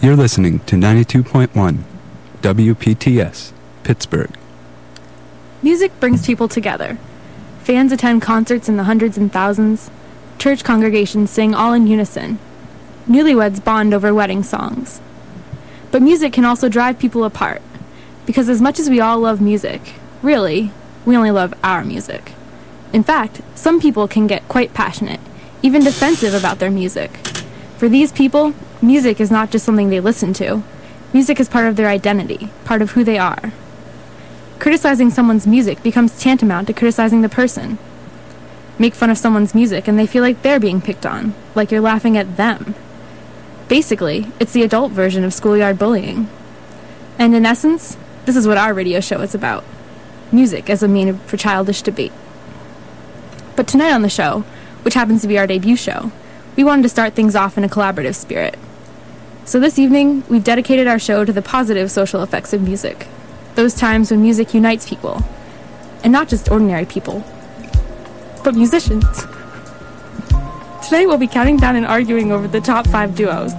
You're listening to 92.1 WPTS, Pittsburgh. Music brings people together. Fans attend concerts in the hundreds and thousands. Church congregations sing all in unison. Newlyweds bond over wedding songs. But music can also drive people apart. Because as much as we all love music, really, we only love our music. In fact, some people can get quite passionate, even defensive about their music. For these people, music is not just something they listen to. Music is part of their identity, part of who they are. Criticizing someone's music becomes tantamount to criticizing the person. Make fun of someone's music and they feel like they're being picked on, like you're laughing at them. Basically, it's the adult version of schoolyard bullying. And in essence, this is what our radio show is about music as a mean for childish debate. But tonight on the show, which happens to be our debut show, we wanted to start things off in a collaborative spirit. So this evening, we've dedicated our show to the positive social effects of music. Those times when music unites people. And not just ordinary people, but musicians. Today we'll be counting down and arguing over the top five duos.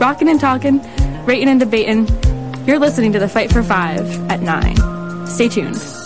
Rockin' and talkin', rating and debating. You're listening to the Fight for Five at 9. Stay tuned.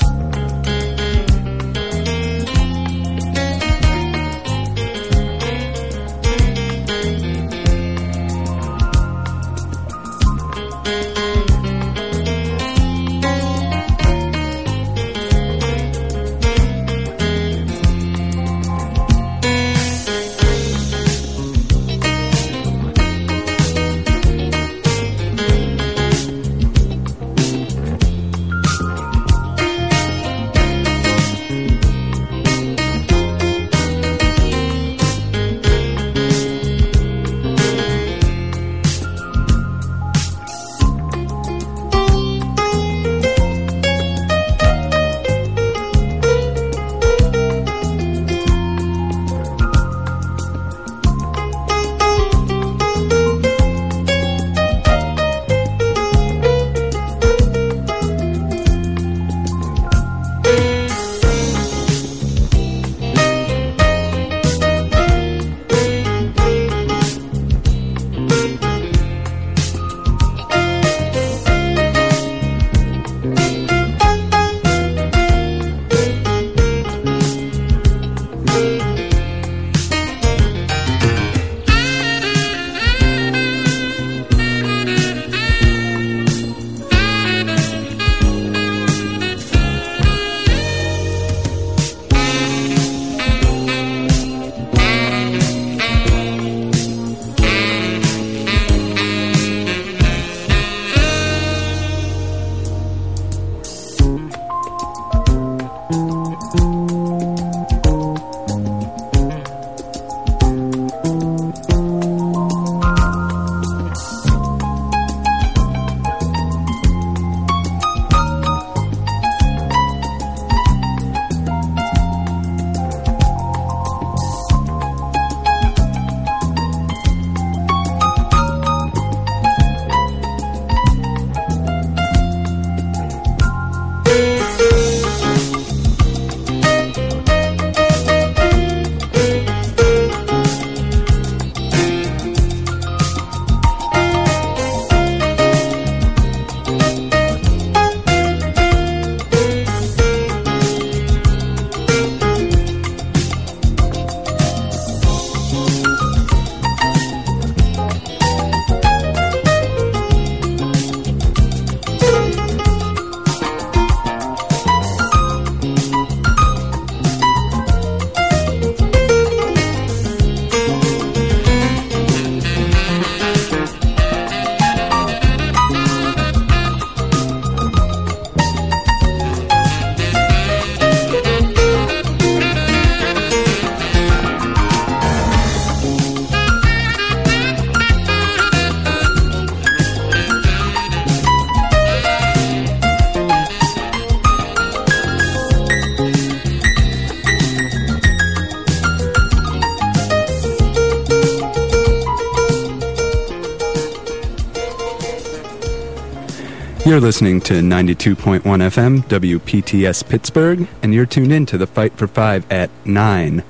You're listening to 92.1 FM WPTS Pittsburgh, and you're tuned in to the Fight for Five at 9.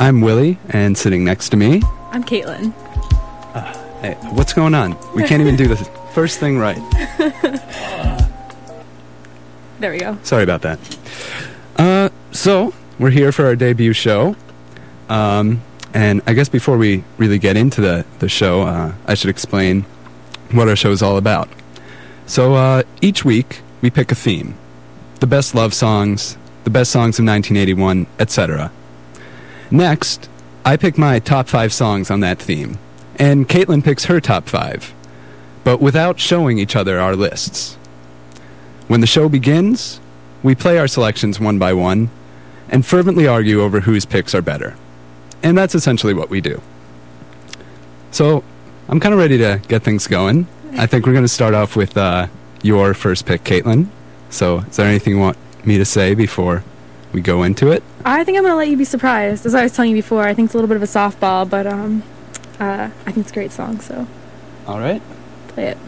I'm Willie, and sitting next to me, I'm Caitlin. Hey, what's going on? We can't even do the first thing right. There we go. Sorry about that. Uh, so we're here for our debut show, um, and I guess before we really get into the the show, uh, I should explain what our show is all about. So uh, each week we pick a theme: the best love songs, the best songs of 1981, etc. Next, I pick my top five songs on that theme, and Caitlin picks her top five, but without showing each other our lists. When the show begins, we play our selections one by one and fervently argue over whose picks are better. And that's essentially what we do. So, I'm kind of ready to get things going. I think we're going to start off with uh, your first pick, Caitlin. So, is there anything you want me to say before we go into it? I think I'm gonna let you be surprised. As I was telling you before, I think it's a little bit of a softball, but um, uh, I think it's a great song. So All right. play it.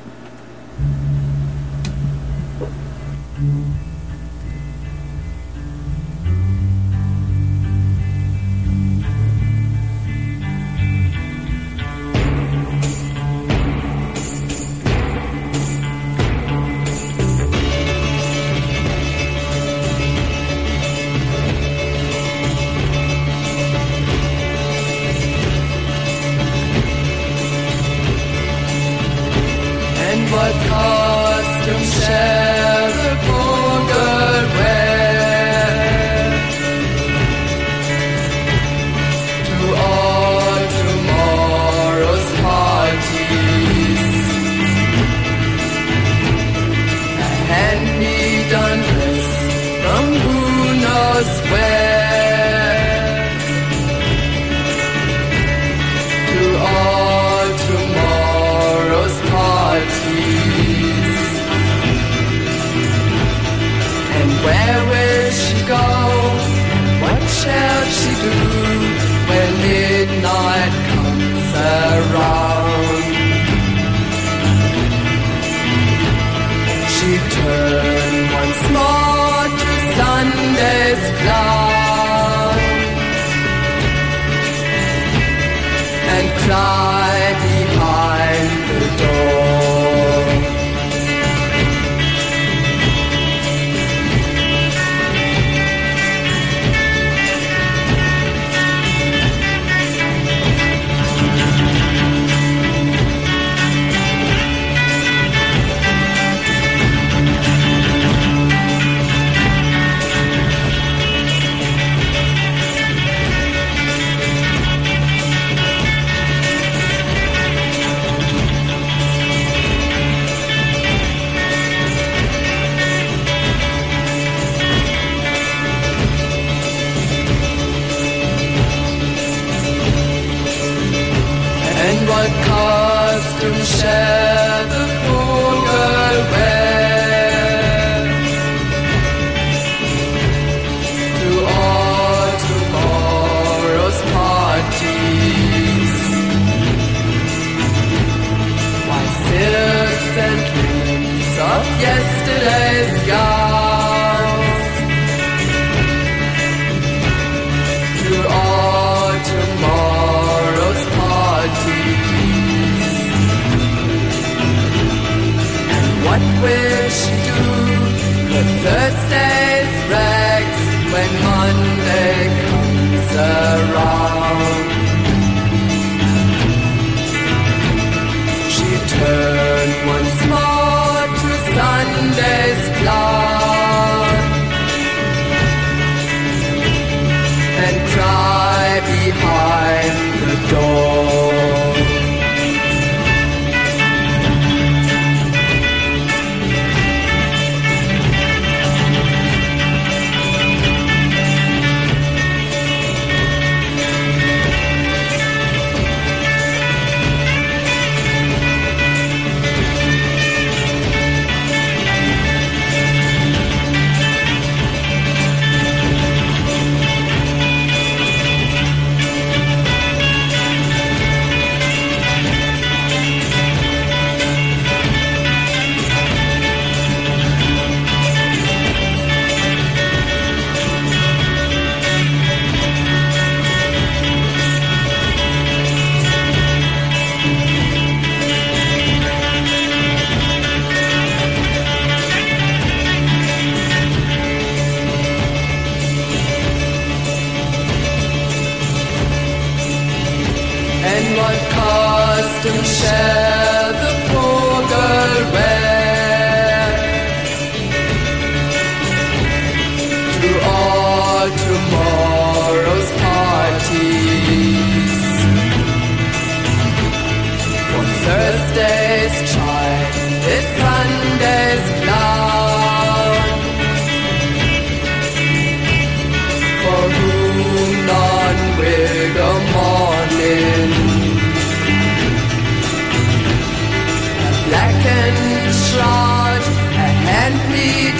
Yesterday's gowns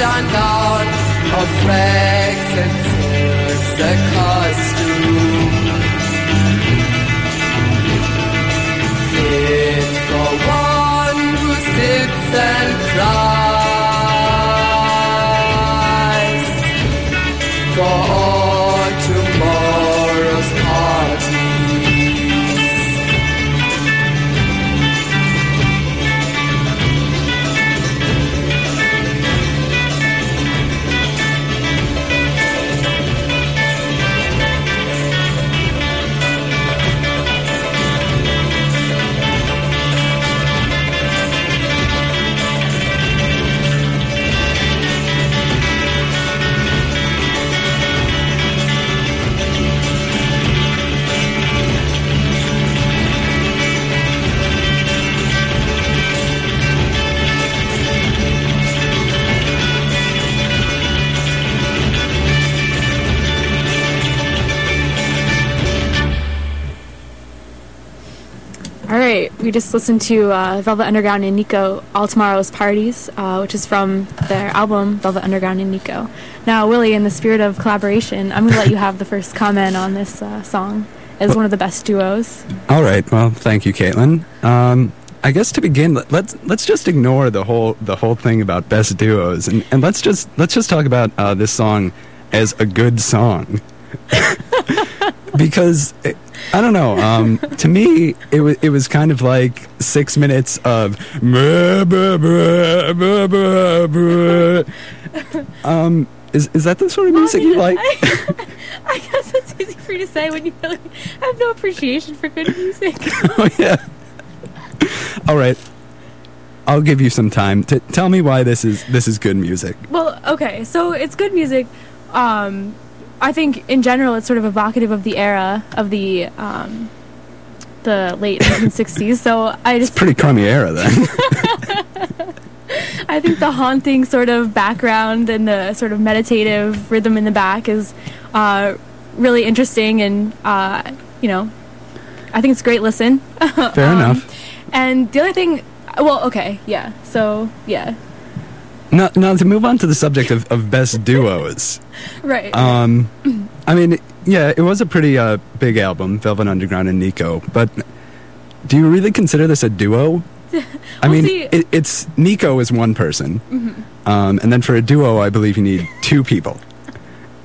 hand-me-down gown of rags and silks, a costume. Fit for one who sits and just listened to uh, Velvet Underground and Nico, All Tomorrow's Parties, uh, which is from their album Velvet Underground and Nico. Now, Willie, in the spirit of collaboration, I'm going to let you have the first comment on this uh, song as one of the best duos. All right. Well, thank you, Caitlin. Um, I guess to begin, let- let's let's just ignore the whole the whole thing about best duos, and, and let's just let's just talk about uh, this song as a good song. because it, I don't know. Um, to me, it was it was kind of like six minutes of. Um, is is that the sort of music you like? I guess it's easy for you to say when you really have no appreciation for good music. oh yeah. All right. I'll give you some time to tell me why this is this is good music. Well, okay, so it's good music. Um, I think in general it's sort of evocative of the era of the um, the late 1960s. So I just Pretty crummy era then. I think the haunting sort of background and the sort of meditative rhythm in the back is uh, really interesting, and uh, you know, I think it's a great listen. Fair Um, enough. And the other thing, well, okay, yeah. So yeah, Now, now to move on to the subject of, of best duos. right. Um, I mean, yeah, it was a pretty uh, big album, Velvet Underground and Nico. But do you really consider this a duo? I mean, see- it, it's Nico is one person, um, and then for a duo, I believe you need two people.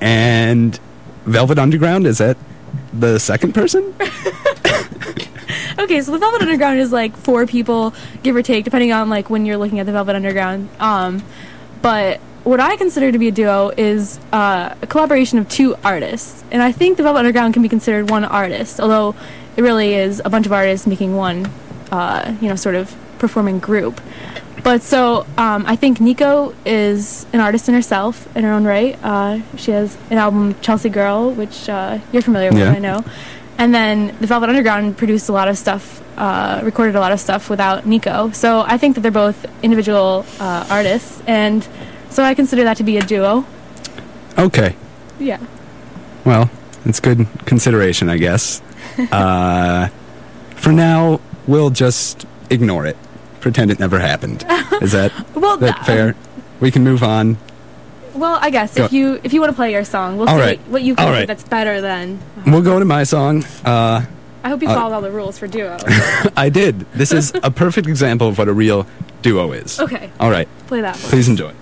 And Velvet Underground is that the second person? Okay, so the Velvet Underground is like four people, give or take, depending on like when you're looking at the Velvet Underground. Um, but what I consider to be a duo is uh, a collaboration of two artists, and I think the Velvet Underground can be considered one artist, although it really is a bunch of artists making one, uh, you know, sort of performing group. But so um, I think Nico is an artist in herself, in her own right. Uh, she has an album, Chelsea Girl, which uh, you're familiar with, Yeah. I know. And then the Velvet Underground produced a lot of stuff, uh, recorded a lot of stuff without Nico. So I think that they're both individual uh, artists, and so I consider that to be a duo. Okay. Yeah. Well, it's good consideration, I guess. uh, for now, we'll just ignore it. Pretend it never happened. Is that, Well, that th- fair? We can move on. Well, I guess Go. if you if you want to play your song, we'll All see right. what you All can do right. that's better than. We'll go to my song. Uh, I hope you Uh, followed all the rules for duo. I did. This is a perfect example of what a real duo is. okay, All right. play that. Please enjoy.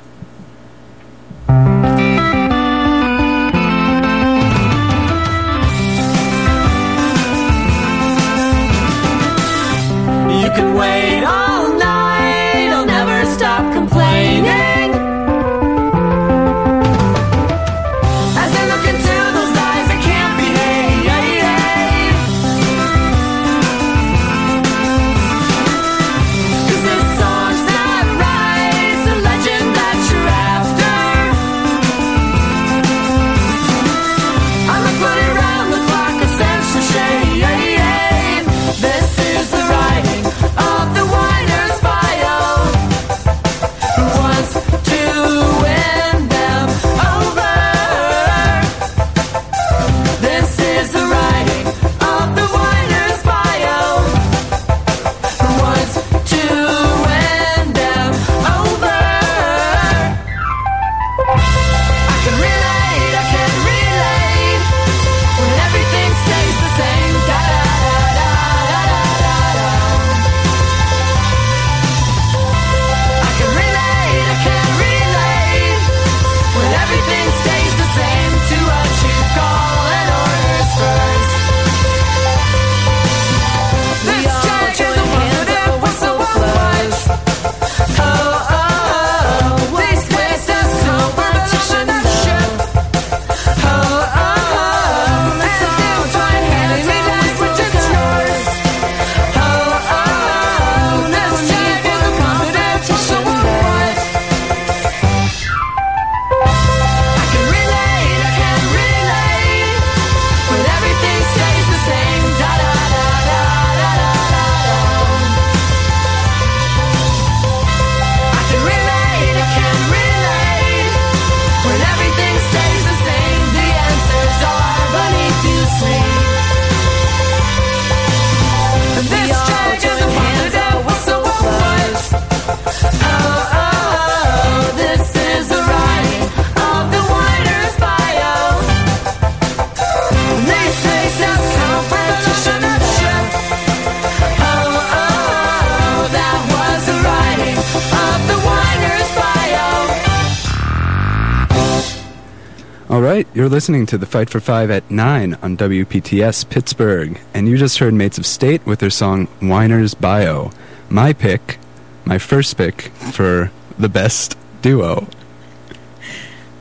Right, you're listening to the Fight for Five at 9 on WPTS Pittsburgh, and you just heard Mates of State with their song Whiner's Bio. My pick, my first pick for the best duo.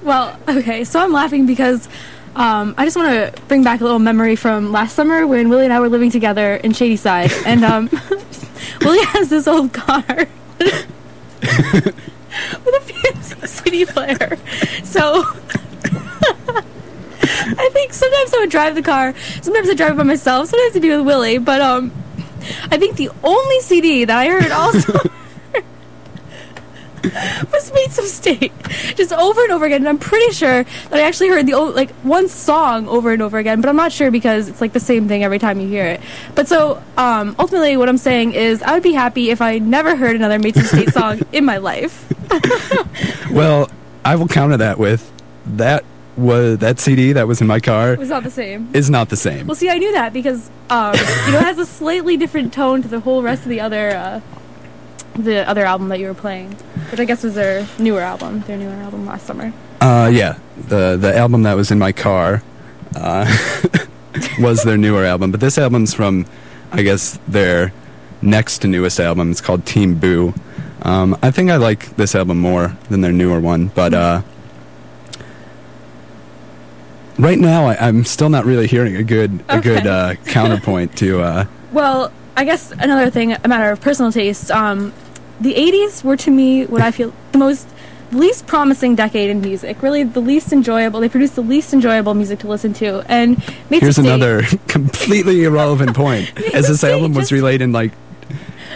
Well, okay, so I'm laughing because um, I just want to bring back a little memory from last summer when Willie and I were living together in Shadyside, and um, Willie has this old car with a fancy CD player. So I think sometimes I would drive the car, sometimes I drive it by myself, sometimes I do with Willie, but um, I think the only CD that I heard also. was Mates of State, just over and over again. And I'm pretty sure that I actually heard the o- like one song over and over again, but I'm not sure because it's like the same thing every time you hear it. But so um, ultimately, what I'm saying is, I would be happy if I never heard another Mates of State song in my life. Well, I will counter that with that was that CD that was in my car was not the same. is not the same. Well, see, I knew that because um, you know it has a slightly different tone to the whole rest of the other uh, the other album that you were playing, which I guess was their newer album, their newer album last summer. Uh, yeah, the the album that was in my car uh, was their newer album, but this album's from, I guess, their next to newest album. It's called Team Boo. Um, I think I like this album more than their newer one, but uh, right now I, I'm still not really hearing a good a good uh, counterpoint to. Uh, Well, I guess another thing, a matter of personal taste. Um, the '80s were to me what I feel the most, the least promising decade in music. Really, the least enjoyable. They produced the least enjoyable music to listen to. And here's another completely irrelevant point, as this album was released in like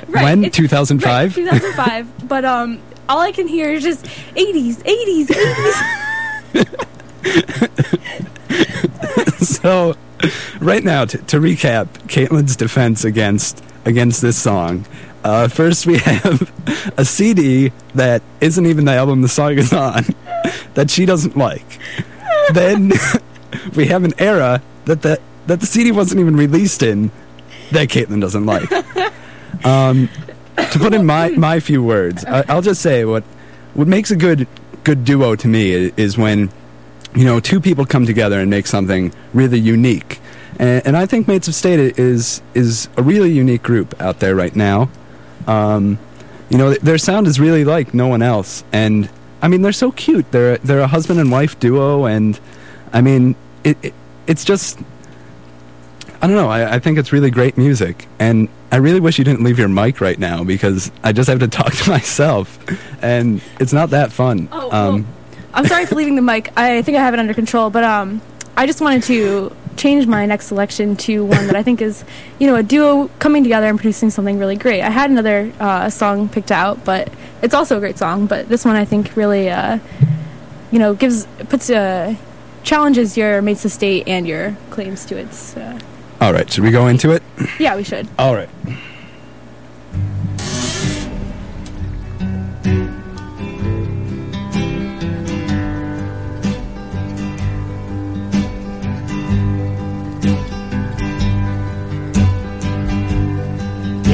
Right, when 2005. Right, 2005. but um, all I can hear is just 80s, 80s, 80s. so right now to, to recap caitlin's defense against against this song uh, first we have a cd that isn't even the album the song is on that she doesn't like. Then we have an era that the that the cd wasn't even released in that caitlin doesn't like. Um, to put in my my few words I, i'll just say what what makes a good good duo to me i- is when you know, two people come together and make something really unique. And, and I think Mates of State is is a really unique group out there right now. Um, you know, th- their sound is really like no one else, and I mean, they're so cute. They're they're a husband and wife duo, and I mean, it, it it's just I don't know. I, I think it's really great music, and I really wish you didn't leave your mic right now because I just have to talk to myself, and it's not that fun. Oh, um, well, I'm sorry for leaving the mic. I think I have it under control, but um, I just wanted to change my next selection to one that I think is, you know, a duo coming together and producing something really great. I had another uh, song picked out, but it's also a great song. But this one I think really, uh, you know, gives puts uh, challenges your mates of state and your claims to its. Uh, all right, should we go into it? yeah, we should. All right.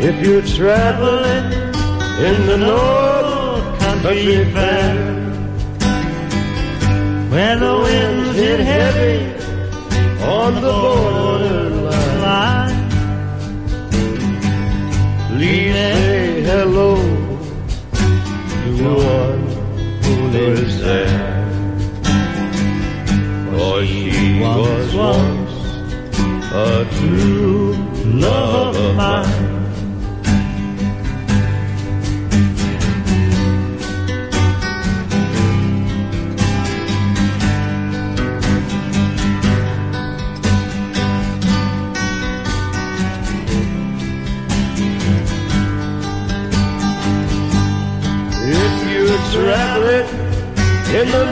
If you're traveling in the North Country Fair, Where the winds hit heavy on the borderline, line, please say hello to one who lives there. For she was once a true love of mine.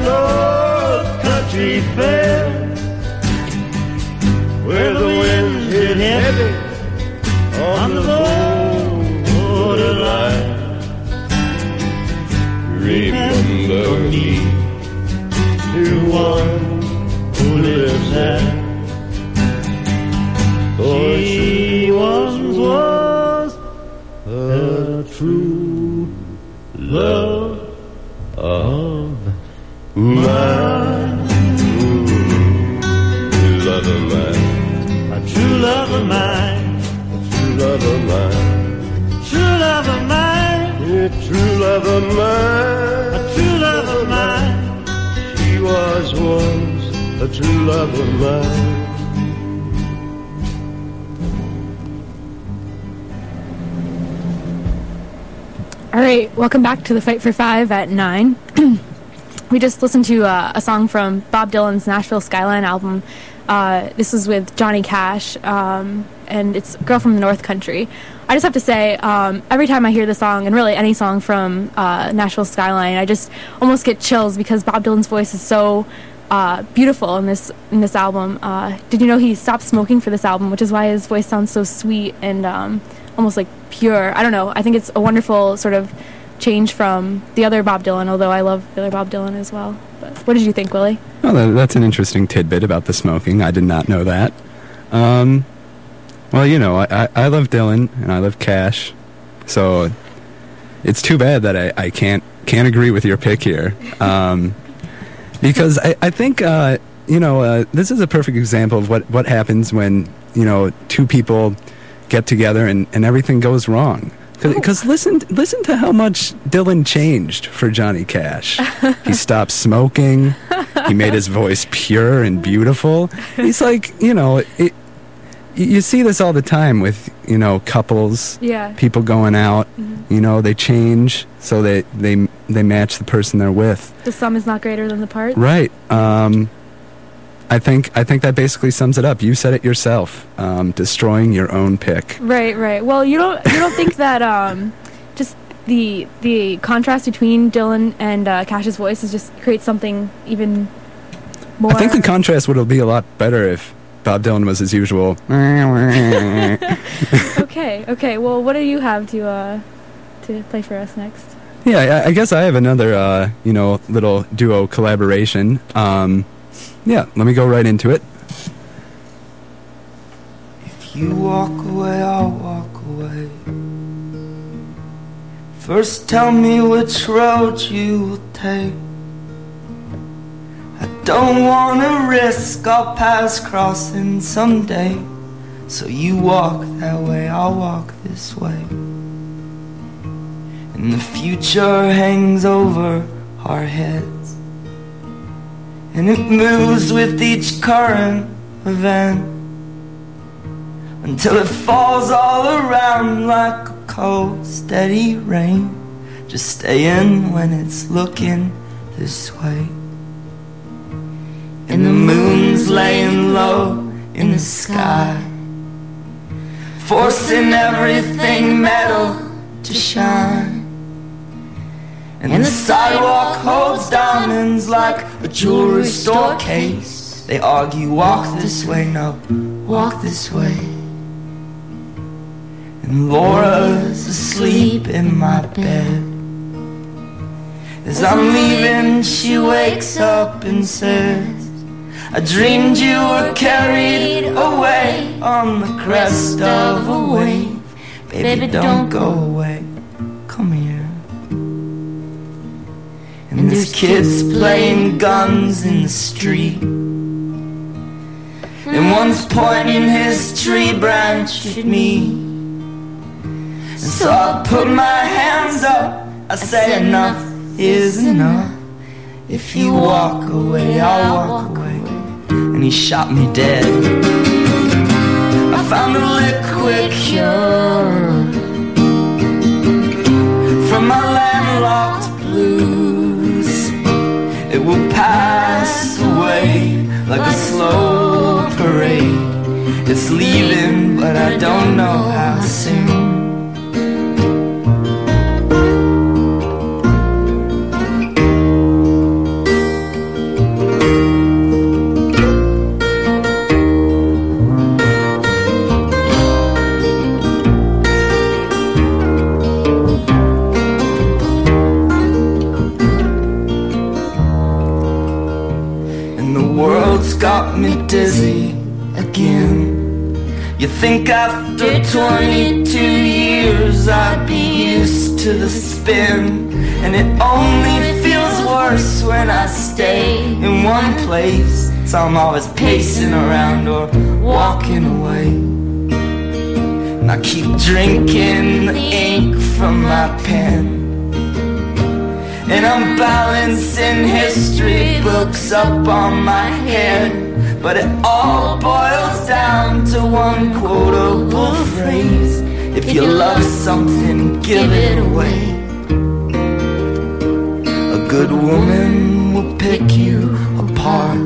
North Country Fair, where the winds hit heavy on the borderline, remember me. to one who lives there. True love of mine. All right, welcome back to the Fight for Five at nine. we just listened to uh, a song from Bob Dylan's Nashville Skyline album. Uh, this was with Johnny Cash, um, and it's "Girl from the North Country." I just have to say, um, every time I hear the song, and really any song from uh, Nashville Skyline, I just almost get chills because Bob Dylan's voice is so uh, beautiful in this in this album. Uh, did you know he stopped smoking for this album, which is why his voice sounds so sweet and um, almost like pure. I don't know. I think it's a wonderful sort of change from the other Bob Dylan, although I love the other Bob Dylan as well. But what did you think, Willie? That, that's an interesting tidbit about the smoking. I did not know that. Um, well, you know, I, I, I love Dylan and I love Cash, so it's too bad that I, I can't can't agree with your pick here. Um, because I, I think uh, you know uh, this is a perfect example of what, what happens when you know two people get together and, and everything goes wrong. Because listen, listen to how much Dylan changed for Johnny Cash. he stopped smoking. He made his voice pure and beautiful. He's like, you know, it, you- see this all the time with, you know, couples, Yeah. people going out. You know, they change so they they they match the person they're with. The sum is not greater than the parts. Right. Um, I think I think that basically sums it up. You said it yourself. Um, destroying your own pick. Right, right. Well, you don't you don't think that um, just the the contrast between Dylan and uh, Cash's voice is just creates something even more. I think the contrast would be a lot better if Bob Dylan was as usual. okay, okay. Well, what do you have to uh, to play for us next? Yeah, I, guess I have another, uh, you know, little duo collaboration. Um, yeah, let me go right into it. If you walk away, I'll walk away. First, tell me which road you will take. I don't wanna risk our paths crossing someday. So you walk that way, I'll walk this way. And the future hangs over our heads. And it moves with each current event until it falls all around like a cold, steady rain. Just stay in when it's looking this way. And the moon's laying low in the sky, forcing everything metal to shine. And the sidewalk holds diamonds like a jewelry store case. They argue, walk this way, no, walk this way. And Laura's asleep in my bed. As I'm leaving, she wakes up and says, I dreamed you were carried away on the crest of a wave. Baby, don't go away. And there's kids playing guns in the street. And one's pointing his tree branch at me. And so I put my hands up. I say enough is enough. If you walk away, I'll walk away. And he shot me dead. I found a liquid cure will pass away like a slow parade. It's leaving, but I don't know how soon. Think after 22 years I'd be used to the spin, and it only feels worse when I stay in one place. So I'm always pacing around or walking away. And I keep drinking the ink from my pen. And I'm balancing history books up on my head. But it all boils down to one quotable phrase If you love something, give it away. A good woman will pick you apart.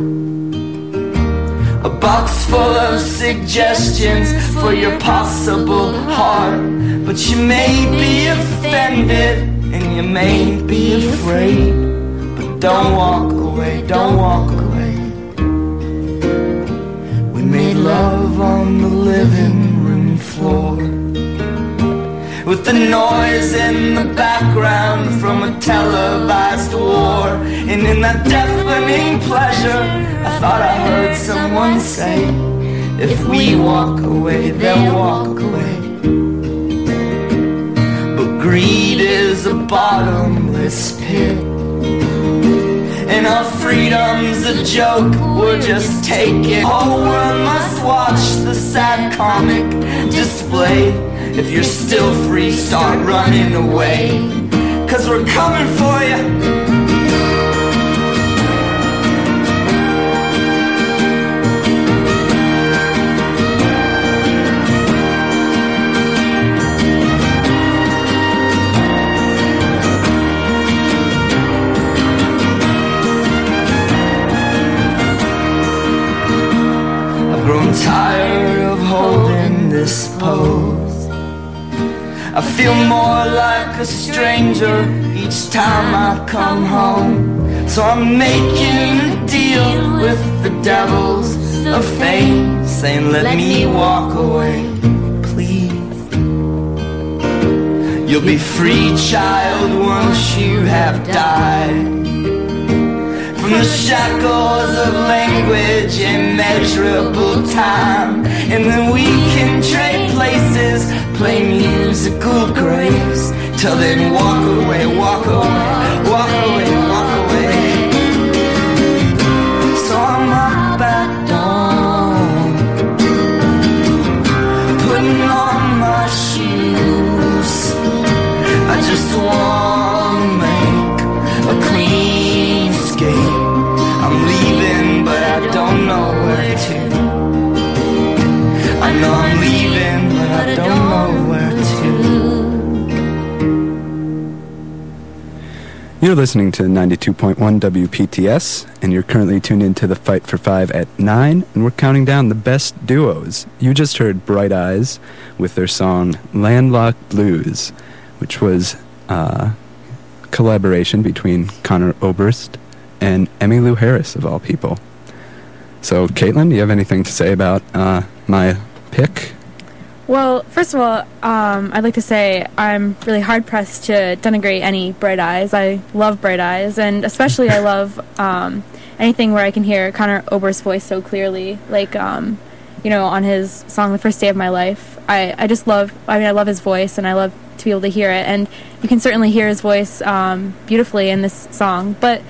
A box full of suggestions for your possible heart. But you may be offended and you may be afraid. But don't walk away, don't walk away. Love on the living room floor. With the noise in the background from a televised war. And in that deafening pleasure, I thought I heard someone say, If we walk away, they'll walk away. But greed is a bottomless pit. And our freedom's a joke, we're just taking. Whole world must watch the sad comic display. If you're still free, start running away. Cause we're coming for you. I feel more like a stranger each time I come home. So I'm making a deal with the devils of fame, saying, Let me walk away, please. You'll be free, child, once you have died the shackles of language immeasurable time. And then we can trade places, play musical grace. Till then, walk away, walk away, You're listening to 92.1 WPTS, and you're currently tuned into the Fight for Five at 9, and we're counting down the best duos. You just heard Bright Eyes with their song Landlocked Blues, which was a collaboration between Conor Oberst and Emmylou Harris, of all people. So, Caitlin, do you have anything to say about uh, my pick? Well, first of all, um, I'd like to say I'm really hard pressed to denigrate any Bright Eyes. I love Bright Eyes, and especially I love um, anything where I can hear Conor Oberst's voice so clearly, like um, you know, on his song "The First Day of My Life." I, I just love. I mean, I love his voice, and I love to be able to hear it. And you can certainly hear his voice um, beautifully in this song. But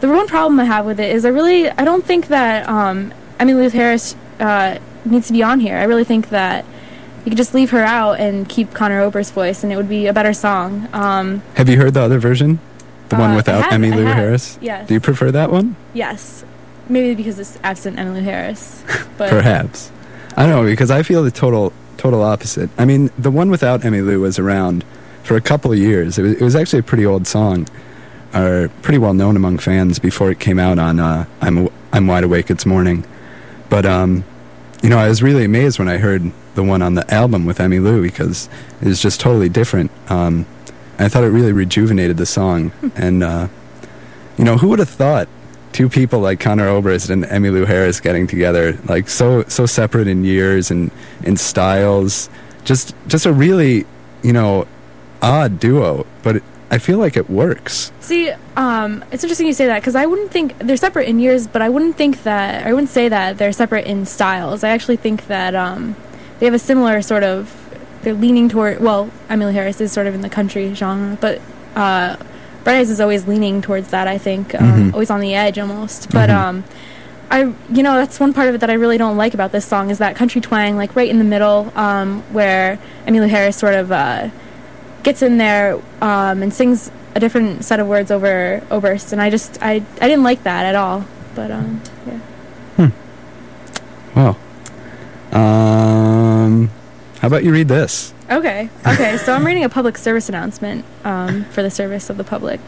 the one problem I have with it is I really I don't think that um, Emmylou Harris uh, needs to be on here. I really think that you could just leave her out and keep Conor Ober's voice, and it would be a better song. Um, Have you heard the other version? The Uh, one without have- I Emmylou have, Harris? yes. Do you prefer that one? yes, maybe because it's absent Emmylou Harris, but Perhaps. I don't know because I feel the total total opposite. I mean, the one without Emmylou was around for a couple of years. It was, it was actually a pretty old song, or pretty well known among fans before it came out on uh, I'm I'm Wide Awake It's Morning. But um, you know, I was really amazed when I heard the one on the album with Emmylou because it was just totally different. Um, I thought it really rejuvenated the song, and uh, you know, who would have thought two people like Conor Oberst and Emmylou Harris getting together, like so so separate in years and in styles, just just a really you know odd duo, but it, I feel like it works. See, um, it's interesting you say that because I wouldn't think they're separate in years, but I wouldn't think that I wouldn't say that they're separate in styles. I actually think that um, they have a similar sort of. They're leaning toward. Well, Emmylou Harris is sort of in the country genre, but uh, Bright Eyes is always leaning towards that. I think um, Mhm. always on the edge almost. But Mhm. um, I, you know, that's one part of it that I really don't like about this song is that country twang, like right in the middle, um, where Emmylou Harris sort of uh, gets in there um, and sings a different set of words over Oberst, and I just I I didn't like that at all. But um, yeah. Wow. Um, how about you read this? Okay. Okay. so I'm reading a public service announcement um, for the service of the public.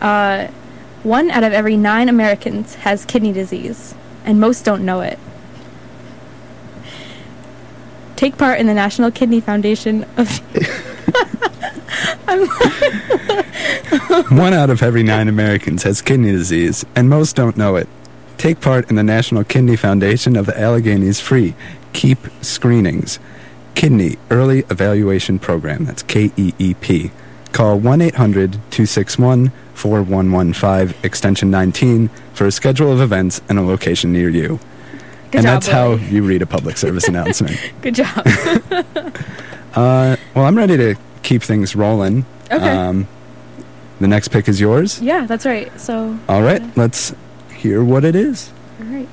Uh, one out of every nine Americans has kidney disease, and most don't know it. Take part in the National Kidney Foundation of. One out of every nine Americans has kidney disease, and most don't know it. Take part in the National Kidney Foundation of the Alleghenies free KEEP screenings. Kidney Early Evaluation Program. That's K E E P. Call 1 800 261 4115, extension 19, for a schedule of events and a location near you. Good and job, that's how you read a public service announcement. Good job. Uh, well, I'm ready to keep things rolling. Okay. Um, the next pick is yours. yeah, that's right. So. All right, let's hear what it is. All right.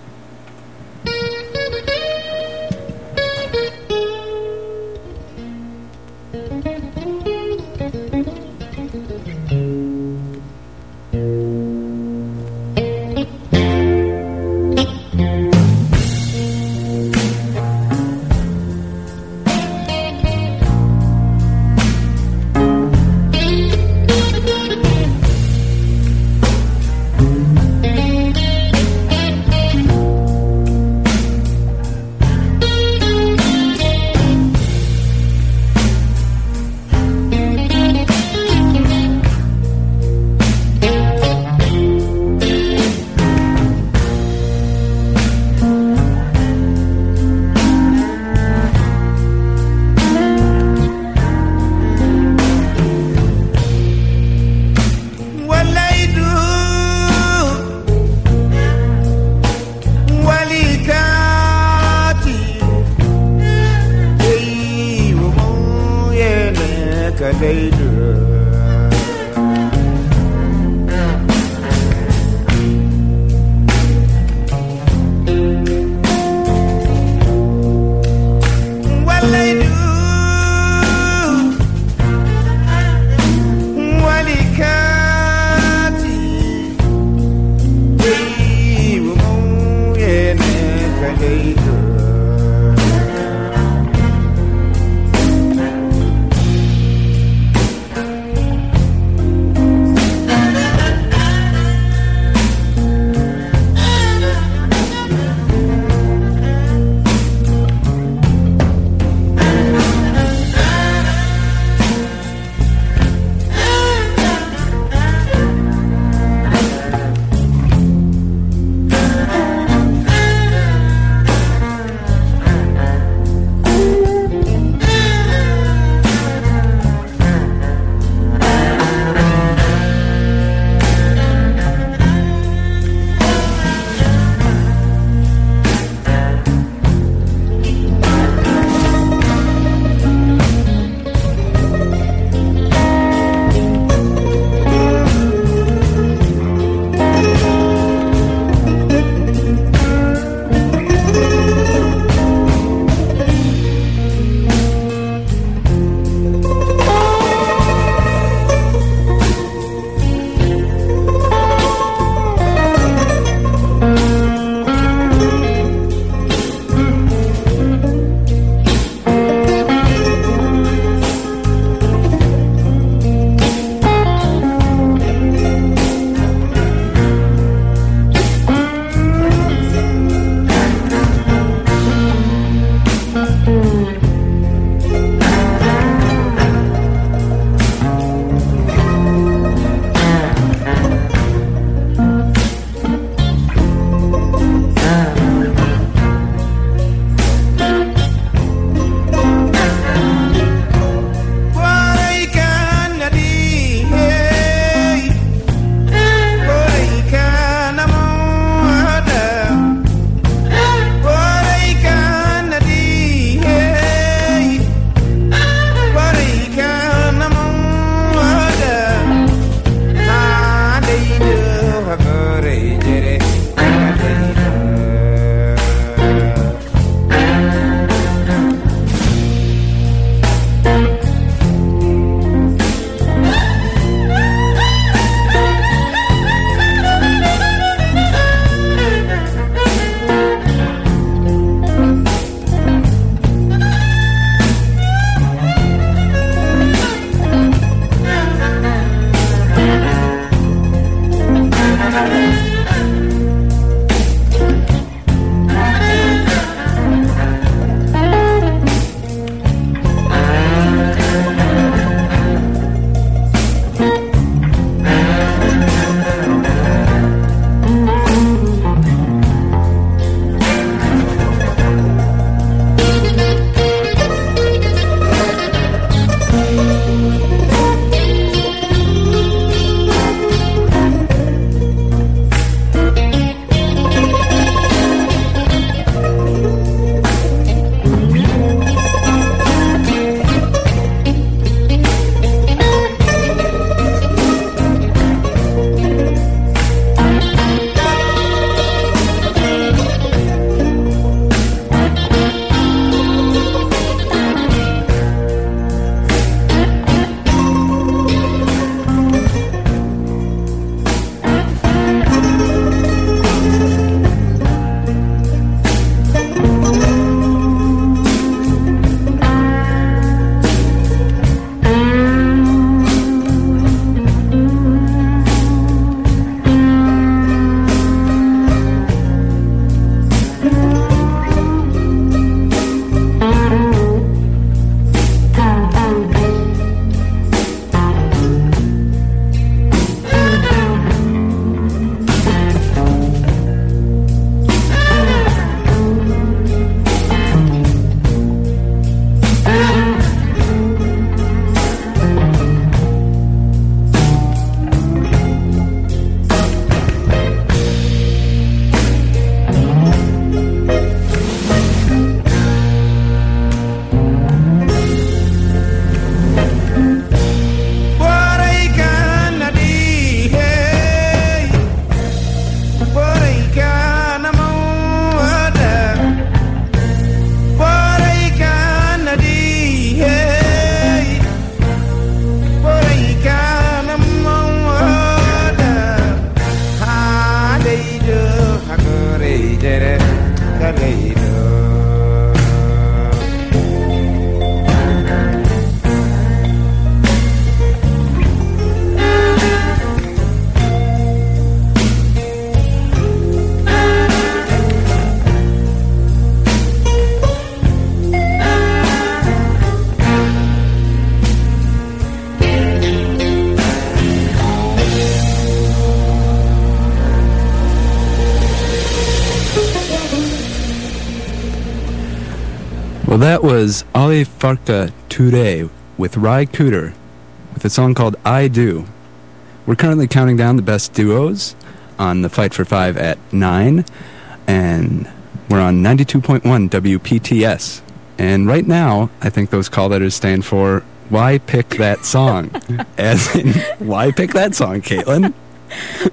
That was Ali Farka Toure with Ry Cooder with a song called Ai Du. We're currently counting down the best duos on the Fight for Five at 9, and we're on 92.1 WPTS. And right now, I think those call letters stand for Why Pick That Song? As in, why pick that song, Caitlin?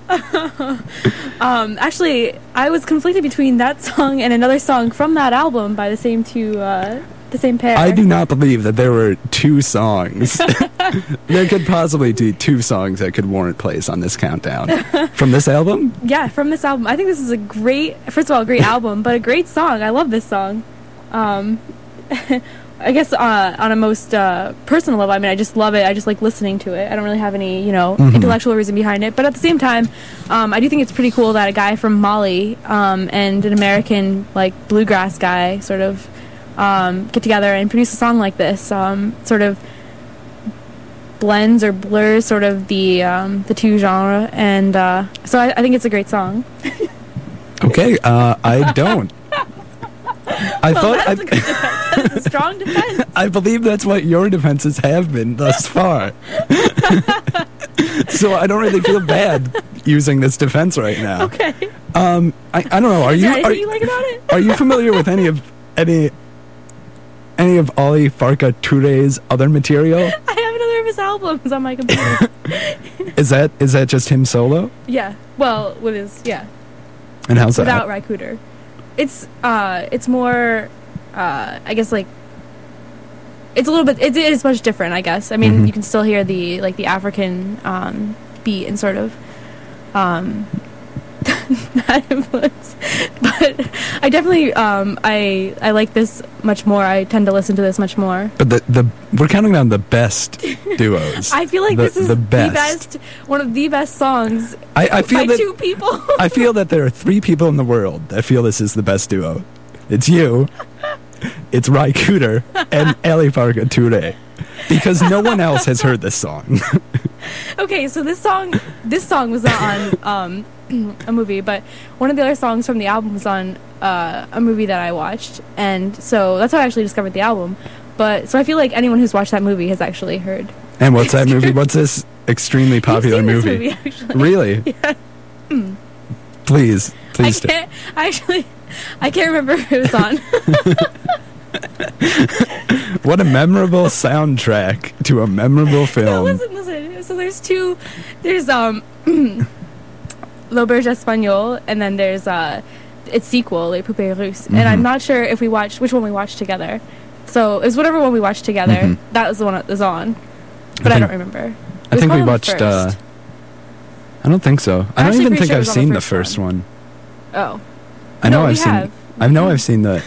Um, actually, I was conflicted between that song and another song from that album by the same two, uh, the same pair. I do not believe that there were two songs. there could possibly be two songs that could warrant place on this countdown. From this album? Yeah, from this album. I think this is a great, first of all, a great album, but a great song. I love this song. Um, I guess uh, on a most uh, personal level, I mean, I just love it. I just like listening to it. I don't really have any, you know, Mhm. intellectual reason behind it. But at the same time, um, I do think it's pretty cool that a guy from Mali um, and an American like bluegrass guy sort of um, get together and produce a song like this. Um, sort of blends or blurs sort of the um, the two genre, and uh, so I, I think it's a great song. Okay, uh, I don't. I Well, thought that's a I, good defense. That's a strong defense. I believe that's what your defenses have been thus far. so I don't really feel bad using this defense right now. Okay. Um, I, I don't know. Are Is you are, you like about it? are you familiar with any of any any of Ali Farka Toure's other material? I have another of his albums on my computer. Is that is that just him solo? yeah. Well, with his yeah, And how's that? without that? Ry Cooder. It's uh, it's more, uh, I guess like. It's a little bit. It is much different, I guess. I mean, Mhm. you can still hear the like the African um, beat and sort of um, that influence. But I definitely um, I I like this much more. I tend to listen to this much more. But the the we're counting down the best duos. I feel like The- this is the the best. best. one of the best songs I, I feel by that two people. I feel that there are three people in the world that feel this is the best duo. It's you, it's Ry Cooder, and Ali Farka Toure. Because no one else has heard this song. okay, so this song, this song was not on um, a movie, but one of the other songs from the album was on uh, a movie that I watched, and so that's how I actually discovered the album. But so I feel like anyone who's watched that movie has actually heard. and what's that movie? What's this extremely popular movie? Movie. Really? Please, I please. can't. I actually, I can't remember who it was on. What a memorable soundtrack to a memorable no, film. listen, listen. So there's two. There's um, L'Auberge Espagnole, and then there's uh, its sequel, Les Poupées Russes. And I'm Mhm. not sure if we watched which one we watched together. So it was whatever one we watched together. Mhm. That was the one that was on, but I, think- don't remember. I think we watched. Uh. I don't think so. I I'm don't even think sure I've seen the first first one. one. oh, I know No, I've seen. have. I know I've seen the.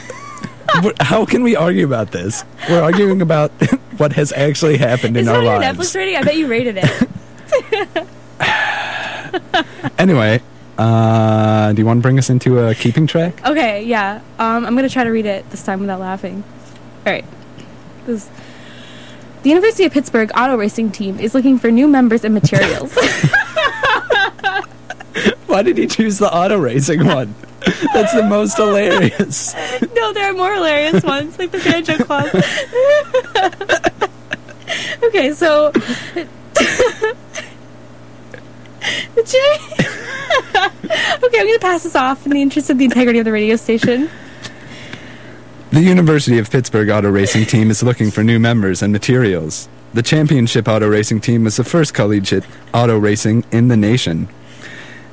How can we argue about this? We're arguing about what has actually happened is in that our your Netflix rating? I bet you rated it. Anyway, uh, do you want to bring us into a keeping track? Okay, yeah. Um, I'm gonna try to read it this time without laughing. All right. This. The University of Pittsburgh auto racing team is looking for new members and materials. Why did he choose the auto racing one? That's the most hilarious. no, there are more hilarious ones, like the Banjo Club. okay, so. okay, I'm gonna pass this off in the interest of the integrity of the radio station. The University of Pittsburgh auto racing team is looking for new members and materials. The championship auto racing team was the first collegiate auto racing in the nation.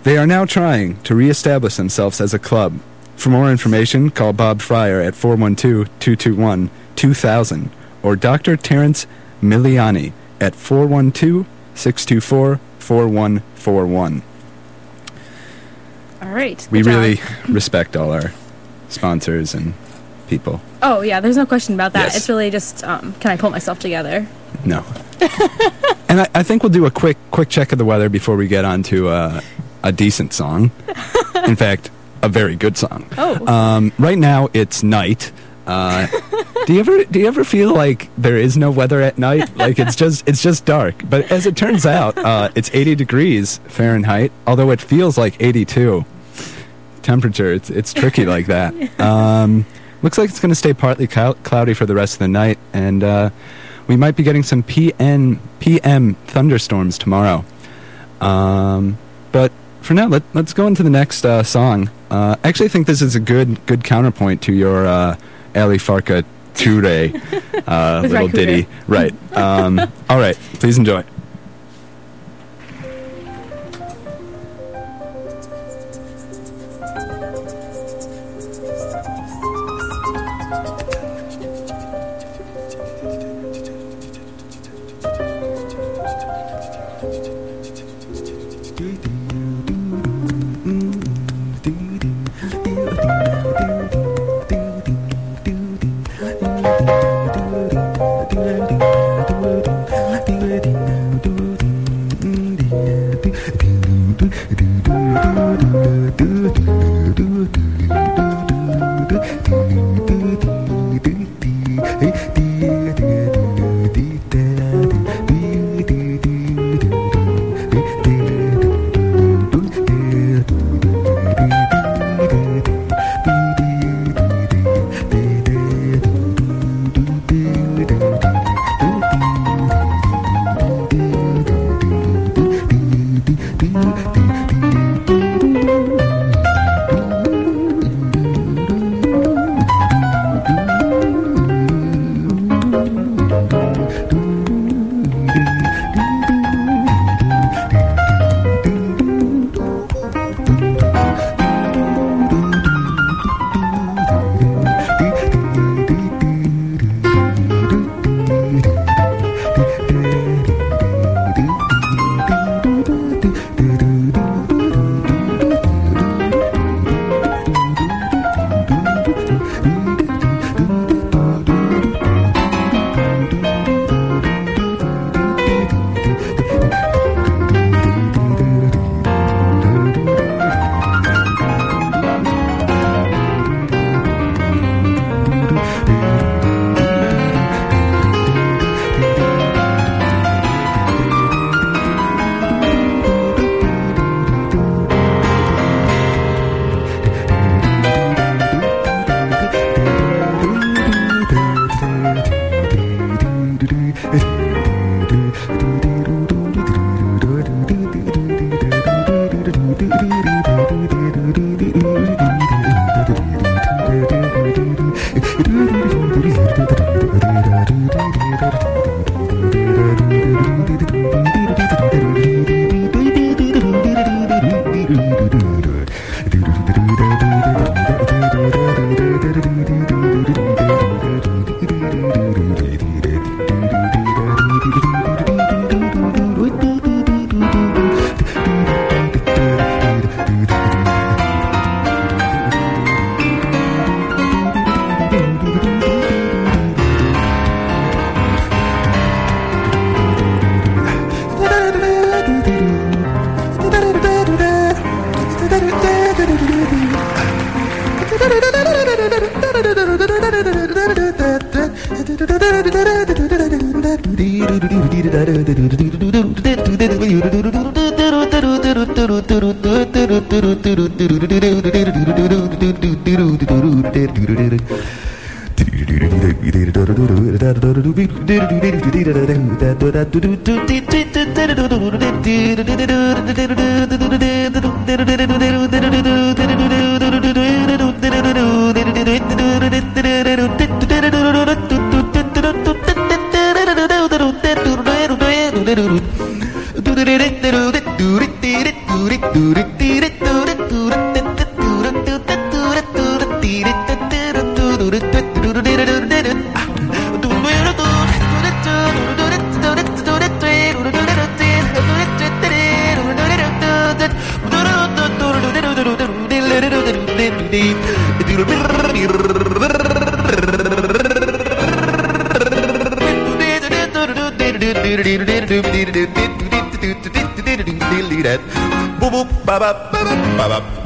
They are now trying to reestablish themselves as a club. For more information, call Bob Fryer at 412 221 2000 or Dr. Terrence Miliani at 412 624 4141. All right. We really respect all our sponsors and people. Oh yeah, there's no question about that. Yes. It's really just, um, can I pull myself together? No. and I, I think we'll do a quick quick check of the weather before we get on to uh, a decent song. In fact, a very good song. Oh. Um, right now it's night. Uh, do you ever do you ever feel like there is no weather at night? Like it's just it's just dark. But as it turns out, uh, it's 80 degrees Fahrenheit, although it feels like 82 temperature. It's it's tricky like that. Um, looks like it's going to stay partly clou- cloudy for the rest of the night, and uh, we might be getting some PN, PM thunderstorms tomorrow. Um, but for now, let, let's go into the next uh, song. Uh, I actually think this is a good good counterpoint to your uh, Ali Farka Toure uh, little ditty. Right. Um, all right. Please enjoy. do do do do do do do do diliret. Boop, boop, ba, ba, ba, ba, ba, ba.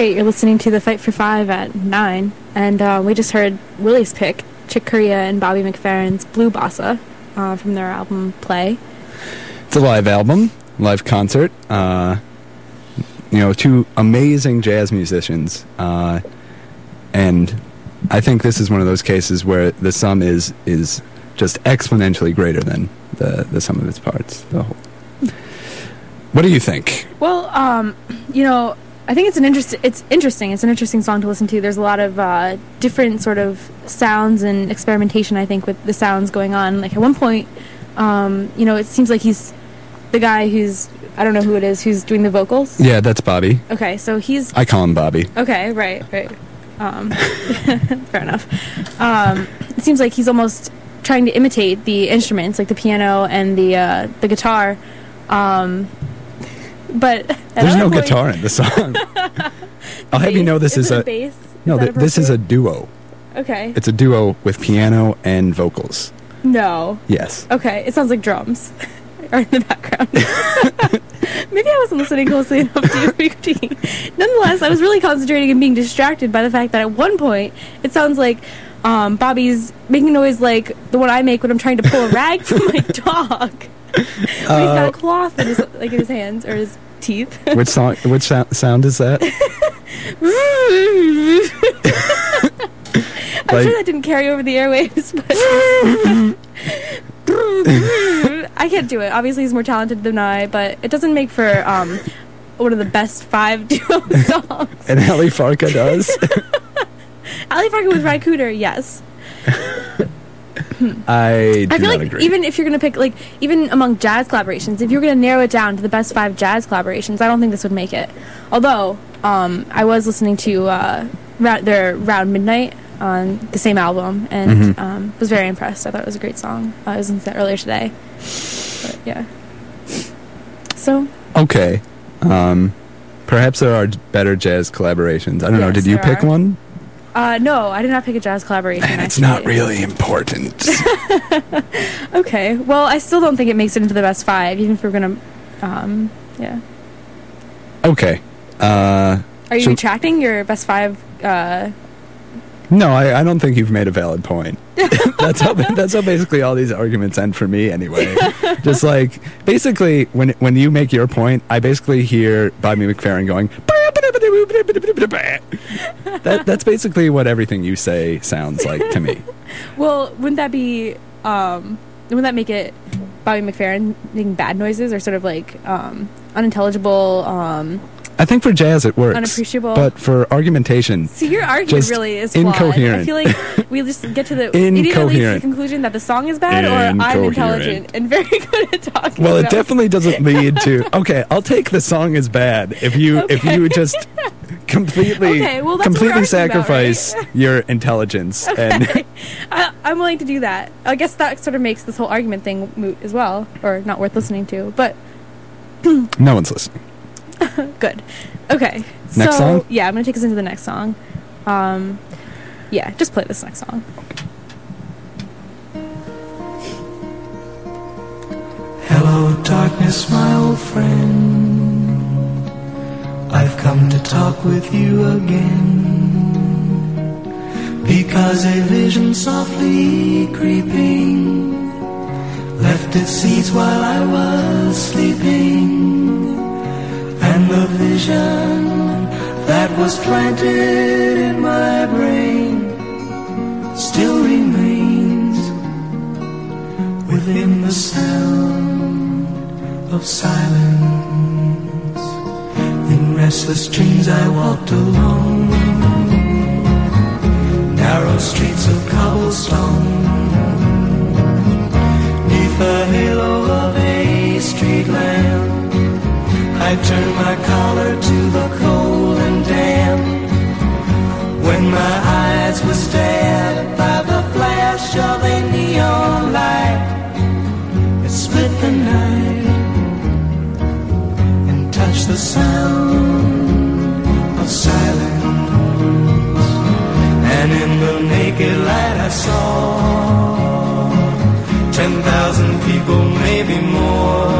Right, you're listening to the Fight for Five at nine, and uh, we just heard Willie's pick, Chick Corea and Bobby McFerrin's Blue Bossa uh, from their album Play. It's a live album, live concert. Uh, you know, two amazing jazz musicians, uh, and I think this is one of those cases where the sum is is just exponentially greater than the the sum of its parts. The whole. What do you think? Well, um, you know, I think it's an interest. It's interesting. It's an interesting song to listen to. There's a lot of uh, different sort of sounds and experimentation. I think with the sounds going on. Like at one point, um, you know, it seems like he's the guy who's I don't know who it is who's doing the vocals. Yeah, that's Bobby. Okay, so he's I call him Bobby. Okay, right, right. Um, fair enough. Um, it seems like he's almost trying to imitate the instruments, like the piano and the uh, the guitar. Um, but There's no points- guitar in the song. I'll have you know this is, it a, bass. no. Is Th- this is a duo. okay. It's a duo with piano and vocals. no. Yes. Okay, it sounds like drums are in the background. Maybe I wasn't listening closely enough to your critiquing. Nonetheless, I was really concentrating and being distracted by the fact that at one point it sounds like um, Bobby's making noise like the one I make when I'm trying to pull a rag from my dog. He's got a cloth in his like in his hands or his teeth. Which song? Which sou- sound is that? I'm Like- sure that didn't carry over the airwaves, but I can't do it. Obviously, he's more talented than I, but it doesn't make for um, one of the best five duo songs. And Ali Farka does. Ali Farka with Ry Cooder, yes. I do I feel not like agree. even if you're gonna pick like even among jazz collaborations, if you're gonna narrow it down to the best five jazz collaborations, I don't think this would make it. Although um, I was listening to uh, their Round Midnight on the same album and Mhm. um, was very impressed. I thought it was a great song. Uh, I was listening to that earlier today. But yeah. So okay. Um, perhaps there are better jazz collaborations. I don't know. Did you pick are. one? Uh, no, I did not pick a jazz collaboration. And it's not really important. Okay. Well, I still don't think it makes it into the best five, even if we're gonna. Um, yeah. okay. Uh, Are you So- retracting your best five? Uh, no, I, I don't think you've made a valid point. that's how that's how basically all these arguments end for me anyway. Just like basically when when you make your point, I basically hear Bobby McFerrin going. that that's basically what everything you say sounds like to me. well, wouldn't that be? Um, wouldn't that make it Bobby McFerrin making bad noises or sort of like um, unintelligible? Um, I think for jazz it works, Unappreciable. but for argumentation, see, your argument really is flawed. I feel like we just get to the it either leads to the Incoherent. conclusion that the song is bad or I'm intelligent and very good at talking. well, it definitely doesn't lead to. Okay, I'll take the song as bad if you if you just completely Okay, well, that's what we're completely arguing about, sacrifice your intelligence and Okay. I, I'm willing to do that. I guess that sort of makes this whole argument thing moot as well, or not worth listening to. But no one's listening. good. Okay. Next so, song? Yeah, I'm gonna take us into the next song. Um, yeah, just play this next song. Hello, darkness, my old friend. I've come to talk with you again. Because a vision softly creeping left its seeds while I was sleeping. The vision that was planted in my brain still remains. Within the sound of silence, in restless dreams I walked alone. Narrow streets of cobblestone, I turned my collar to the cold and damp. When my eyes were stabbed by the flash of a neon light, it split the night and touched the sound of silence. And in the naked light I saw ten thousand people, maybe more.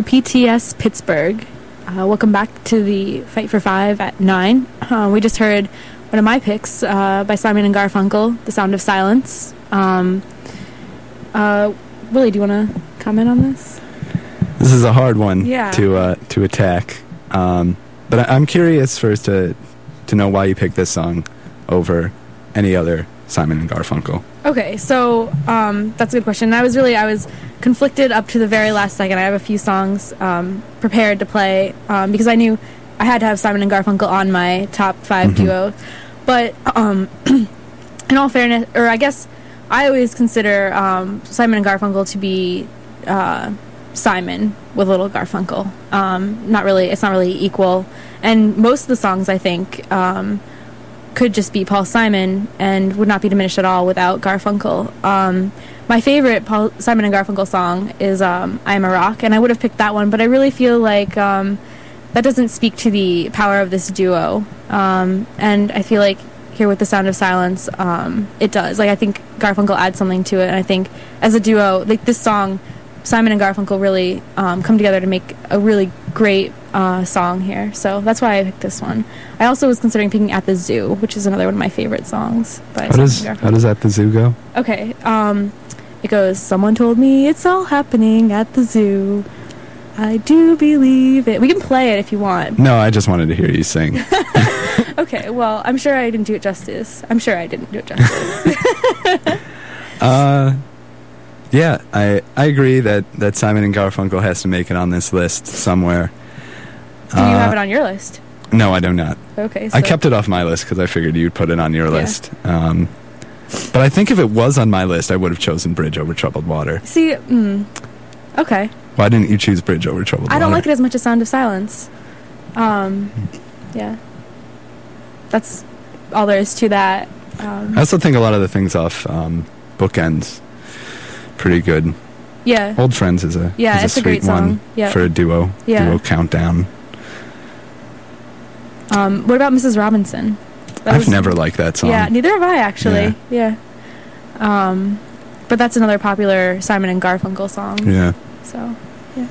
WPTS Pittsburgh. Uh, welcome back to the Fight for Five at 9. Uh, we just heard one of my picks uh, by Simon and Garfunkel, The Sound of Silence. Um, uh, Willie, do you want to comment on this? This is a hard one Yeah. to uh, to attack. Um, but I, I'm curious first to to know why you picked this song over any other Simon and Garfunkel. Okay, so um, that's a good question. I was really I was conflicted up to the very last second. I have a few songs um, prepared to play um, because I knew I had to have Simon and Garfunkel on my top 5 Mhm. duo. But um, in all fairness, or I guess I always consider um, Simon and Garfunkel to be uh, Simon with Little Garfunkel. Um, not really, it's not really equal. And most of the songs I think. Could just be Paul Simon and would not be diminished at all without Garfunkel. Um, my favorite Paul Simon and Garfunkel song is um, "I Am a Rock," and I would have picked that one, but I really feel like um, that doesn't speak to the power of this duo. Um, and I feel like here with the Sound of Silence, um, it does. Like I think Garfunkel adds something to it, and I think as a duo, like this song, Simon and Garfunkel really um, come together to make a really great uh, song here. So that's why I picked this one. I also was considering picking "At the Zoo," which is another one of my favorite songs. By How does how does that the zoo go? Okay. Um, it goes. Someone told me it's all happening at the zoo. I do believe it. We can play it if you want. No, I just wanted to hear you sing. Okay. Well, I'm sure I didn't do it justice. I'm sure I didn't do it justice. Uh, yeah, I I agree that that Simon and Garfunkel has to make it on this list somewhere. Do you have Uh, it on your list? No, I do not. Okay. So I kept it off my list because I figured you'd put it on your Yeah. list. Um, but I think if it was on my list, I would have chosen Bridge over Troubled Water. See. Mm, okay. Why didn't you choose Bridge over Troubled Water? I don't like it as much as Sound of Silence. Um, yeah. That's all there is to that. Um, I also think a lot of the things off um, Bookends pretty good. yeah. Old Friends is a Yeah, is it's a sweet great song. one Yeah. for a duo Yeah. duo countdown. Um, what about Mrs. Robinson? That I've was- never liked that song. Yeah, neither have I actually. Yeah. Um, but that's another popular Simon and Garfunkel song. Yeah. So, yeah.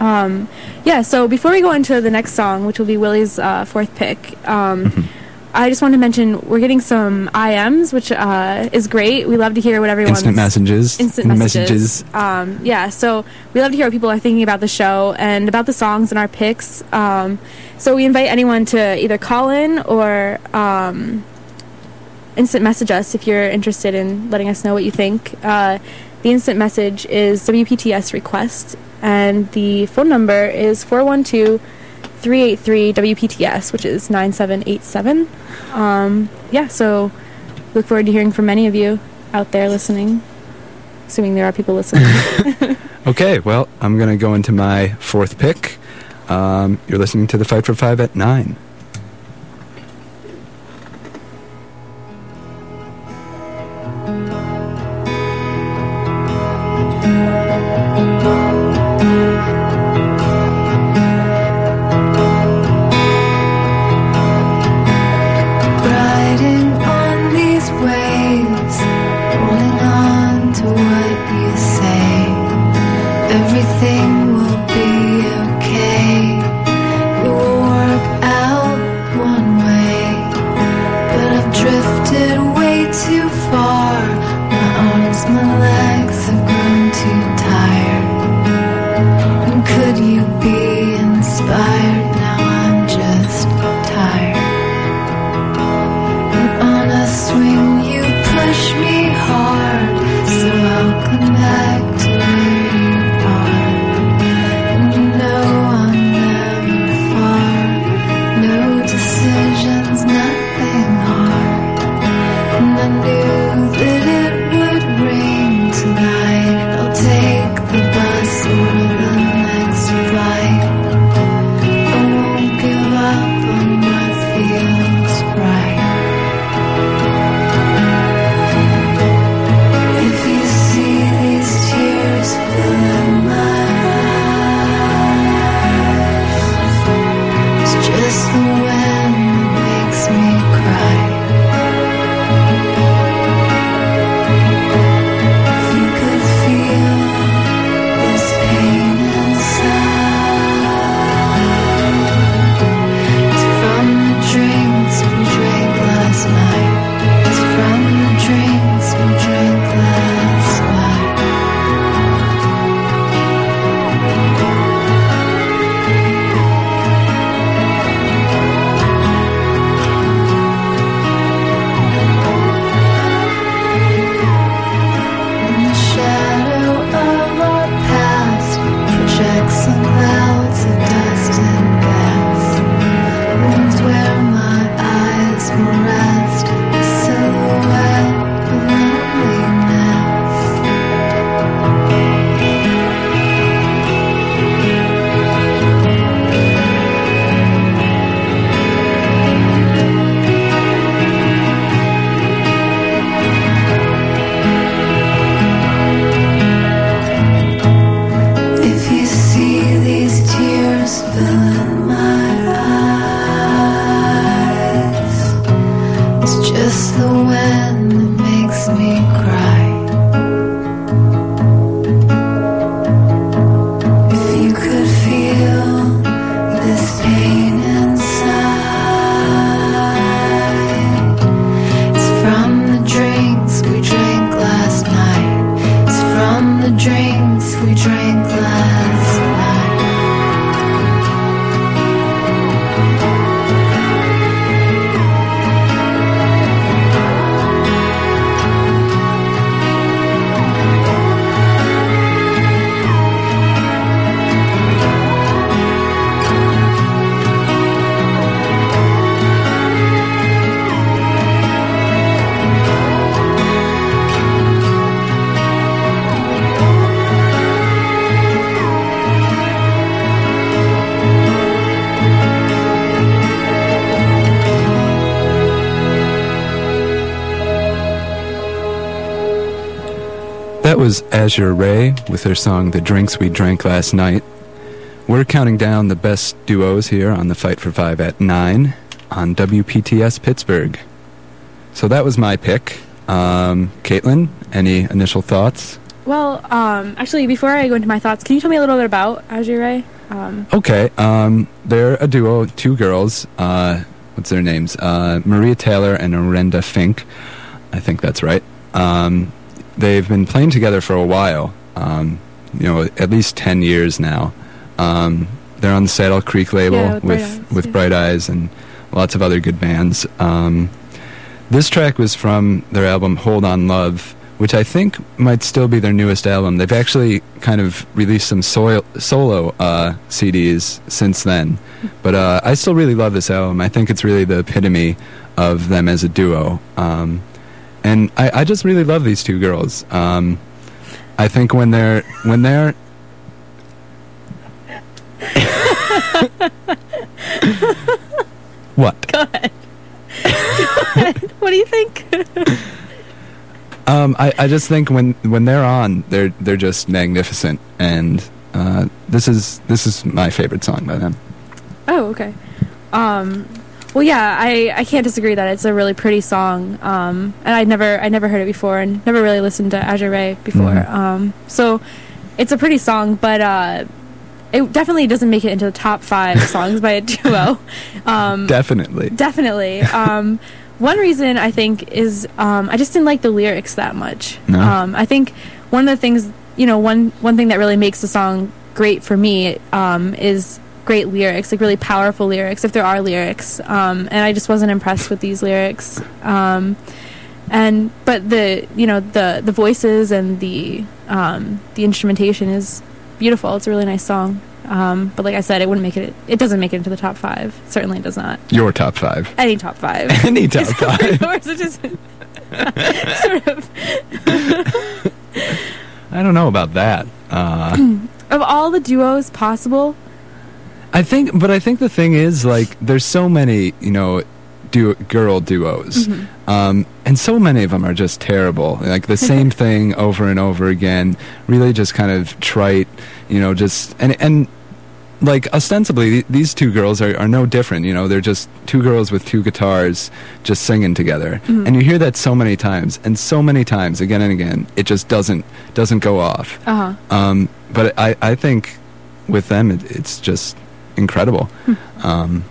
Um, yeah, so before we go into the next song, which will be Willie's uh, fourth pick, um, Mm-hmm. I just wanted to mention we're getting some IMs, which uh, is great. We love to hear what everyone's Instant messages. instant messages. Um, yeah, so we love to hear what people are thinking about the show and about the songs and our picks. Um, so we invite anyone to either call in or um, instant message us if you're interested in letting us know what you think. Uh, the instant message is WPTS request, and the phone number is 412 383 WPTS, which is 9787. Um, yeah, so look forward to hearing from many of you out there listening, assuming there are people listening. Okay, well, I'm going to go into my fourth pick. Um, you're listening to the Fight for Five at 9. Azure Ray with their song The Drinks We Drank Last Night. We're counting down the best duos here on the Fight for Five at 9 on WPTS Pittsburgh. So that was my pick. Um, Caitlin, any initial thoughts? Well, um, actually, before I go into my thoughts, can you tell me a little bit about Azure Ray? Um, Okay, um, they're a duo, two girls. Uh, what's their names? Uh, Maria Taylor and Orenda Fink. I think that's right. Um, they've been playing together for a while. Um, you know, at least ten years now. Um, they're on the Saddle Creek label Yeah, with Bright with Eyes, with yeah. Bright Eyes and lots of other good bands. Um, this track was from their album Hold On Love, which I think might still be their newest album. They've actually kind of released some soil, solo uh, CDs since then. But uh, I still really love this album. I think it's really the epitome of them as a duo. Um, and I, I just really love these two girls. Um, I think when they're when they're what? what do you think? Um, I, I just think when when they're on, they're they're just magnificent, and uh, this is this is my favorite song by them. oh, okay. Um, well, yeah, I, I can't disagree that it's a really pretty song. Um, and I never I never heard it before and never really listened to Azure Ray before. Mhm. Um, so it's a pretty song, but uh, it definitely doesn't make it into the top five songs by a duo. Um, Definitely. Definitely. Um, one reason I think is um, I just didn't like the lyrics that much. No? Um, I think one of the things, you know, one one thing that really makes the song great for me um, is great lyrics, like really powerful lyrics, if there are lyrics. Um, and I just wasn't impressed with these lyrics. Um, and but the you know the the voices and the um, the instrumentation is beautiful. It's a really nice song. Um, but like I said, it wouldn't make it. It doesn't make it into the top five. Certainly, it does not. Your top five. Any top five. Any top five. which is sort of I don't know about that. Uh, of all the duos possible. I think, but I think the thing is, like, there's so many, you know, du- girl duos, um, and so many of them are just terrible. Like the same thing over and over again. Really, just kind of trite, you know. Just and and like ostensibly, th- these two girls are, are no different. You know, they're just two girls with two guitars just singing together, and you hear that so many times, and so many times again and again. It just doesn't doesn't go off. Uh huh. Um, but I, I think with them, it, it's just incredible. Um,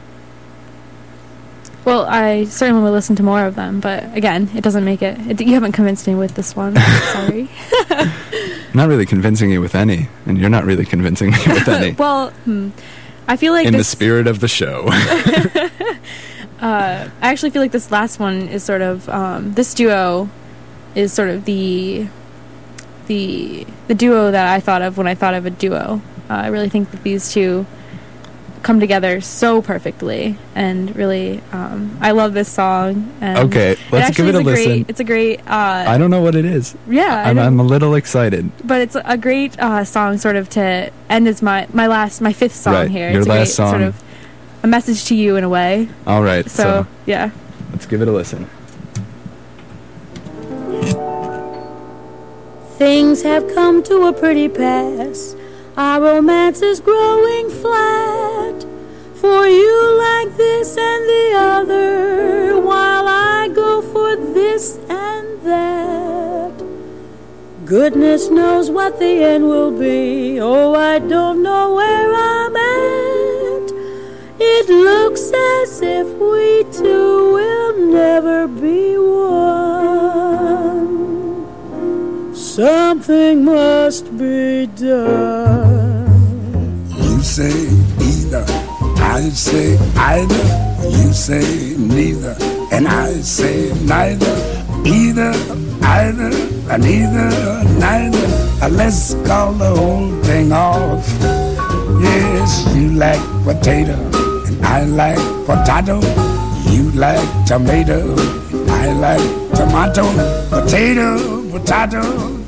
Well, I certainly will listen to more of them, but again, it doesn't make it. it you haven't convinced me with this one. Sorry. I'm not really convincing you with any, and you're not really convincing me with any. well, hmm, I feel like in the spirit of the show. uh, I actually feel like this last one is sort of um, this duo is sort of the the the duo that I thought of when I thought of a duo. Uh, I really think that these two come together so perfectly, and really, um, I love this song. And Okay, let's give it a is listen. Great, it's a great. Uh, I don't know what it is. yeah, I I'm. I'm a little excited. but it's a great uh, song, sort of to end as my my last my fifth song Right, here. your it's a last great, song. sort of a message to you in a way. All right, So, so, yeah. let's give it a listen. Things have come to a pretty pass. Our romance is growing flat. For you like this and the other, while I go for this and that. Goodness knows what the end will be. Oh, I don't know where I'm at. It looks as if we two will never be one. Something must be done. You say either, I say either. You say neither, and I say neither. Either, either, and either, neither. Uh, Let's call the whole thing off. Yes, you like potato, and I like potato. You like tomato, and I like tomato. Potato, potato,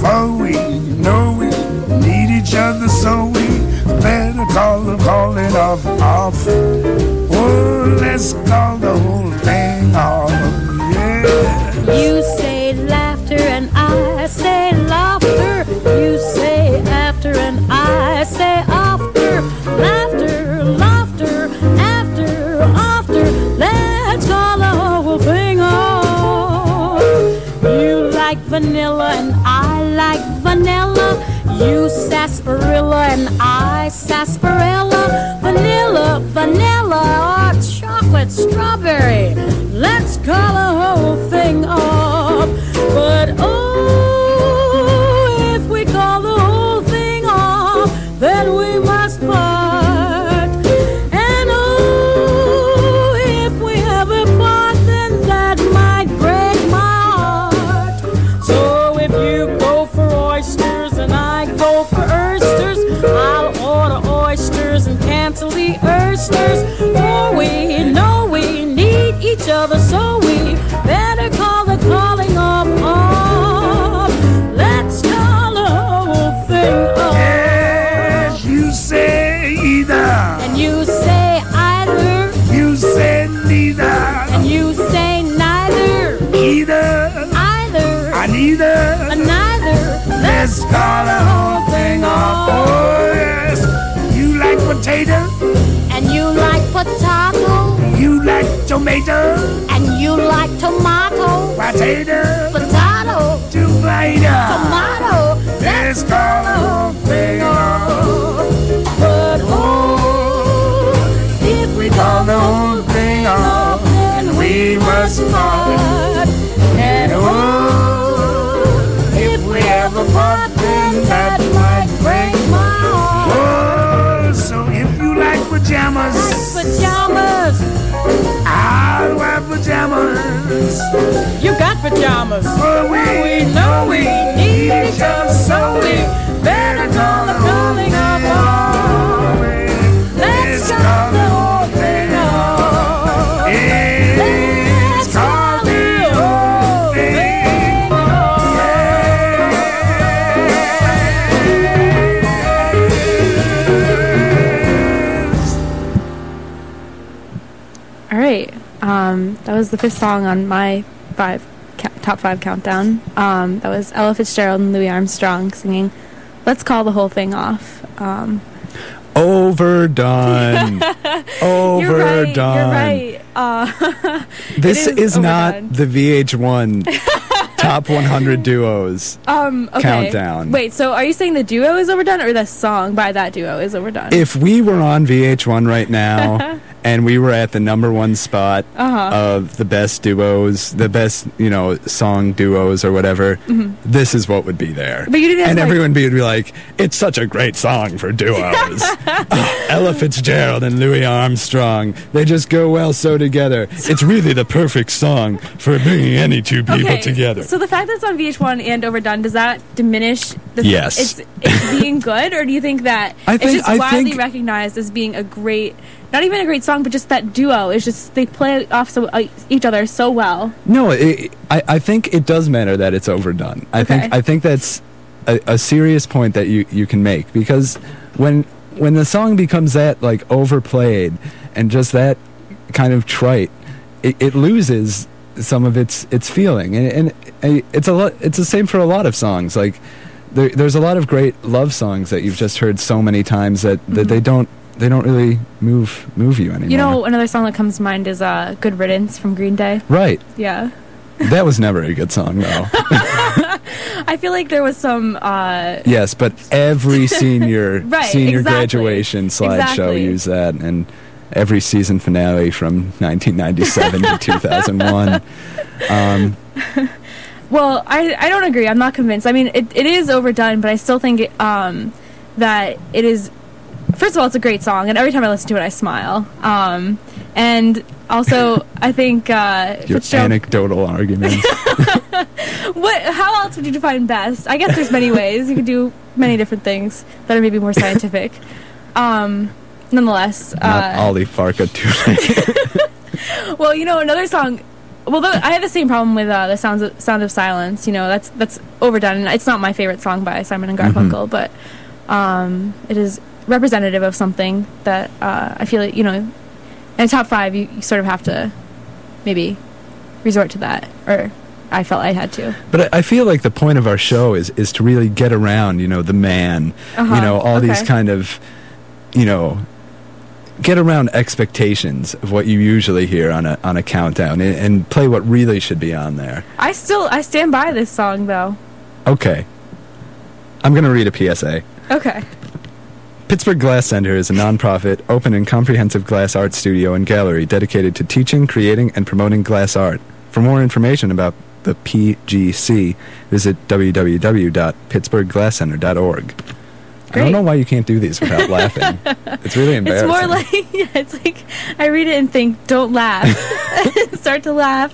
For we know we need each other, so we better call the calling off off. Oh, let's call the whole thing off. Yeah. You say laughter and I say laughter. You say after and I say after. Laughter, laughter, after, after. Let's call the whole thing off. You like vanilla vanilla. You sarsaparilla and I sarsaparilla. Vanilla, vanilla, or chocolate strawberry. Let's call the whole thing off. But oh, tomato. and you like tomato, Potato. potato, Tomato. tomato. Let's call the whole thing off. But oh, if we Call the whole thing off. then We must part. Pajamas. you got pajamas. For we know we need each other, so we better call the whole thing off. Was the fifth song on my five top five countdown. Um, that was Ella Fitzgerald and Louis Armstrong singing "Let's Call the Whole Thing Off." Um, Overdone. Overdone. You're right. You're right. Uh, This is, is not the VH1 top 100 duos. um, okay. Countdown. Wait. So, are you saying the duo is overdone, or the song by that duo is overdone? If we were on VH1 right now and we were at the number one spot Uh-huh. of the best duos, the best, you know, song duos or whatever, this is what would be there. Mm-hmm. But you didn't and like- everyone would be like, it's such a great song for duos. Ella Fitzgerald and Louis Armstrong, they just go well so together. It's really the perfect song for bringing any two people okay. together. So the fact that it's on VH1 and overdone does that diminish the Yes. it's it's being good, or do you think that I it's think- just I widely think- recognized as being a great, not even a great song, but just that duo is just they play off so uh, each other so well. No, it, I, I think it does matter that it's overdone. I Okay. think I think that's a, a serious point that you, you can make because when when the song becomes that like overplayed and just that kind of trite, it, it loses some of its its feeling, and, and it's a lot. It's the same for a lot of songs. Like there, there's a lot of great love songs that you've just heard so many times that, that they don't they don't really move move you anymore. You know, another song that comes to mind is uh, "Good Riddance" from Green Day. right? Yeah, That was never a good song though. I feel like there was some. Uh, Yes, but every senior Right, senior exactly. graduation slideshow Exactly. used that, and every season finale from 1997 to 2001. Um, Well, I, I don't agree. I'm not convinced. I mean, it, it is overdone, but I still think it, um, that it is. First of all, it's a great song, and every time I listen to it, I smile. Um, and also, I think uh, your Fitzgerald. anecdotal arguments. What? How else would you define best? I guess there's many ways. You could do many different things that are maybe more scientific. Um, nonetheless, Not uh, Ali Farka Toure. well, you know, another song well, the, I had the same problem with uh, the sounds of, sound of silence. You know, that's that's overdone, and it's not my favorite song by Simon and Garfunkel, but um, it is representative of something that uh, I feel like you know, in a top five, you, you sort of have to maybe resort to that, or I felt I had to. But I, I feel like the point of our show is is to really get around, you know, the man, Uh-huh, you know, all these kind of, you know, get around expectations of what you usually hear on a on a countdown and, and play what really should be on there. I still I stand by this song though. Okay. I'm going to read a PSA. Okay. Pittsburgh Glass Center is a nonprofit, open and comprehensive glass art studio and gallery dedicated to teaching, creating, and promoting glass art. For more information about the PGC, visit www.pittsburghglasscenter.org. I don't know why you can't do these without laughing. It's really embarrassing. It's more like yeah, it's like I read it and think, don't laugh. Start to laugh.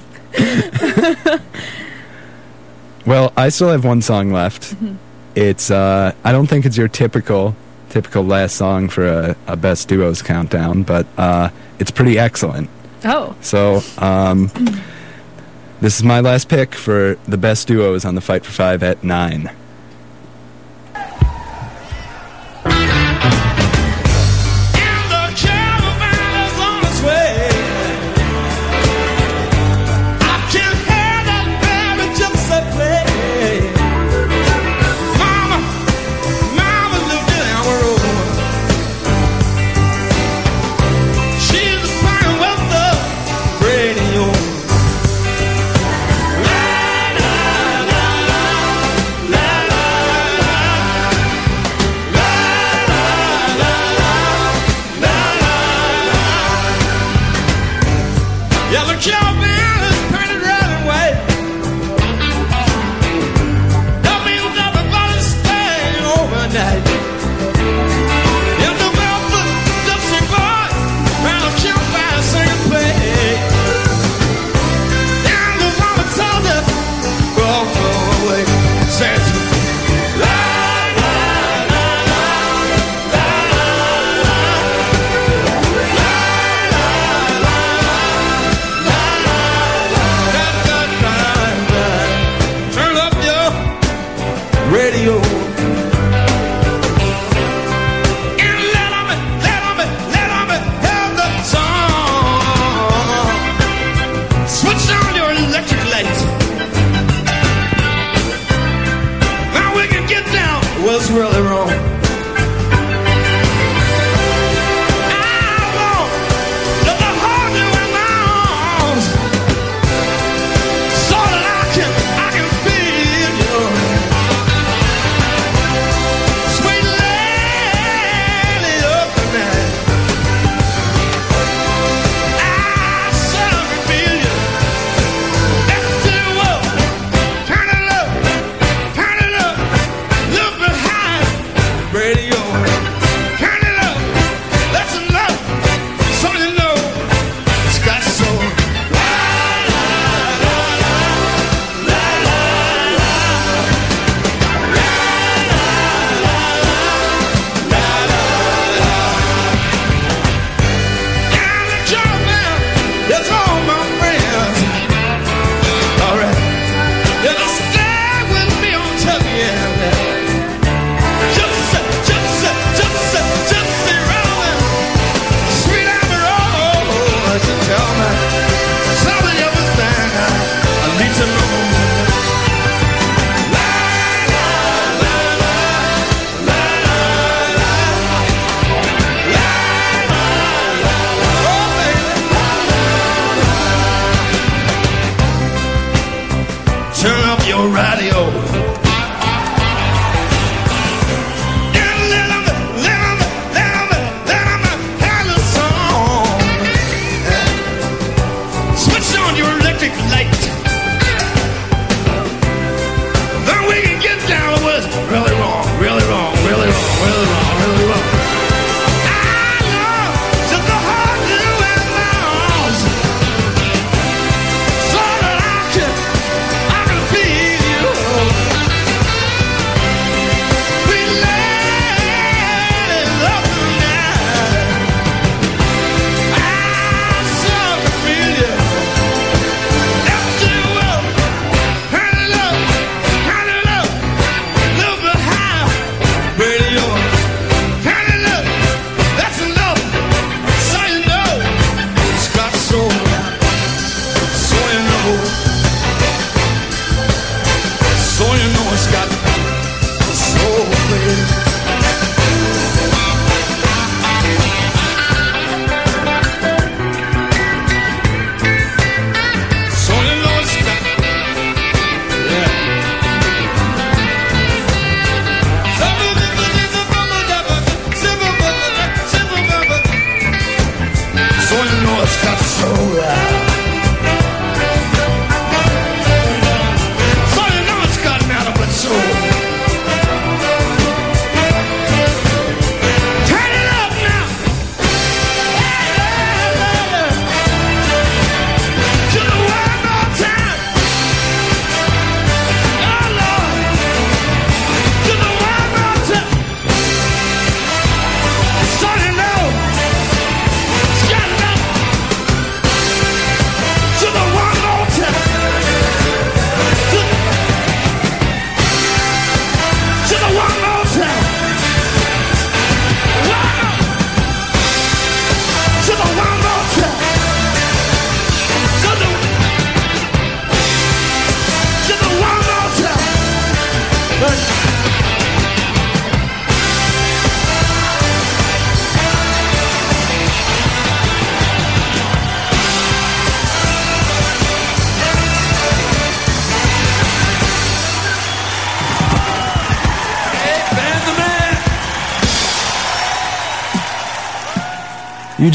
Well, I still have one song left. Mm-hmm. It's uh, I don't think it's your typical typical last song for a, a best duos countdown, but uh, it's pretty excellent. Oh. So um, this is my last pick for the best duos on the Fight for Five at nine.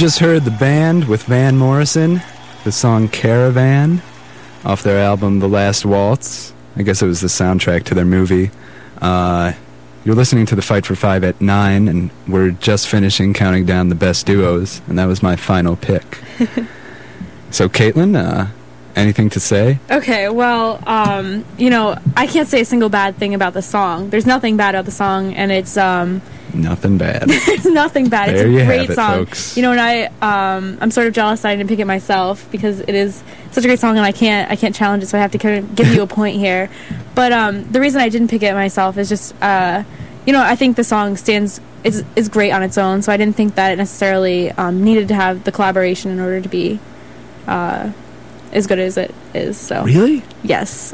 Just heard the band with Van Morrison, the song Caravan, off their album The Last Waltz. I guess it was the soundtrack to their movie. Uh, you're listening to The Fight for Five at 9, and we're just finishing counting down the best duos, and that was my final pick. so, Caitlin, uh, anything to say? Okay, well, um, you know, I can't say a single bad thing about the song. There's nothing bad about the song, and it's um, Nothing bad. it's nothing bad. It's a great it, song. folks. You know, and I um, I'm sort of jealous that I didn't pick it myself because it is such a great song, and I can't I can't challenge it, so I have to kind of give you a point here. But um, the reason I didn't pick it myself is just uh, you know, I think the song stands is is great on its own, so I didn't think that it necessarily um, needed to have the collaboration in order to be uh, as good as it is. So Really? Yes.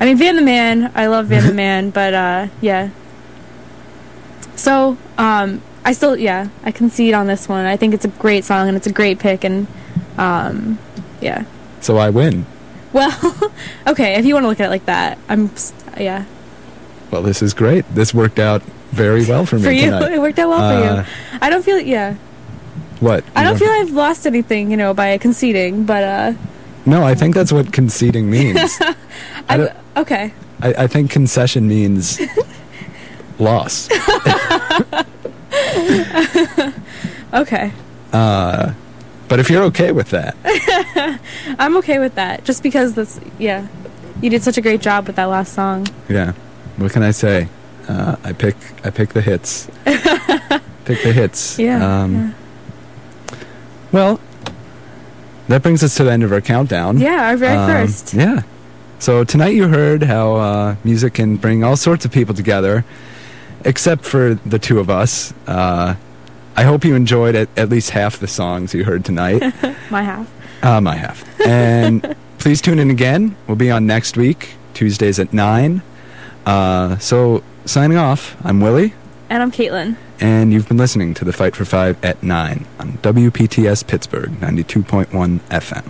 I mean, Van the Man. I love Van the Man, but uh, yeah. So, um, I still, yeah, I concede on this one. I think it's a great song and it's a great pick, and um, yeah. So I win. Well, okay, if you want to look at it like that, I'm, yeah. Well, this is great. This worked out very well for me For you, tonight. it worked out well for Uh, you. I don't feel, yeah. What? I don't feel I've lost anything, you know, by conceding, but uh, No, I think that's what conceding means. I, I, okay. I, I think concession means loss. Okay. Uh, but if you're okay with that, I'm okay with that. Just because that's, yeah. You did such a great job with that last song. yeah. What can I say? Uh, I pick I pick the hits. pick the hits. Yeah, Um, Well, that brings us to the end of our countdown. Yeah, our very Um, first. Yeah. So tonight you heard how uh, music can bring all sorts of people together, except for the two of us. Uh, I hope you enjoyed at, at least half the songs you heard tonight. My half. uh, my half. And please tune in again. We'll be on next week, Tuesdays at 9. Uh, so, signing off, I'm Willie, And I'm Caitlin. and you've been listening to The Fight for Five at 9 on WPTS Pittsburgh 92.1 FM.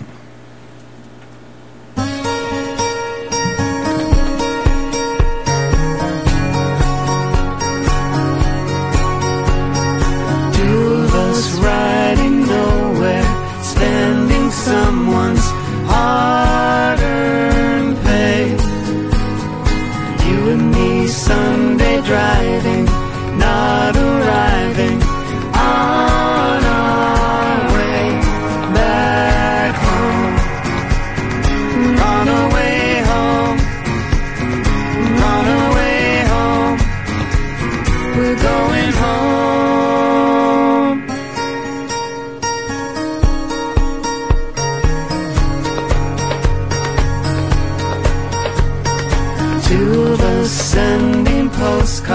Sending postcards,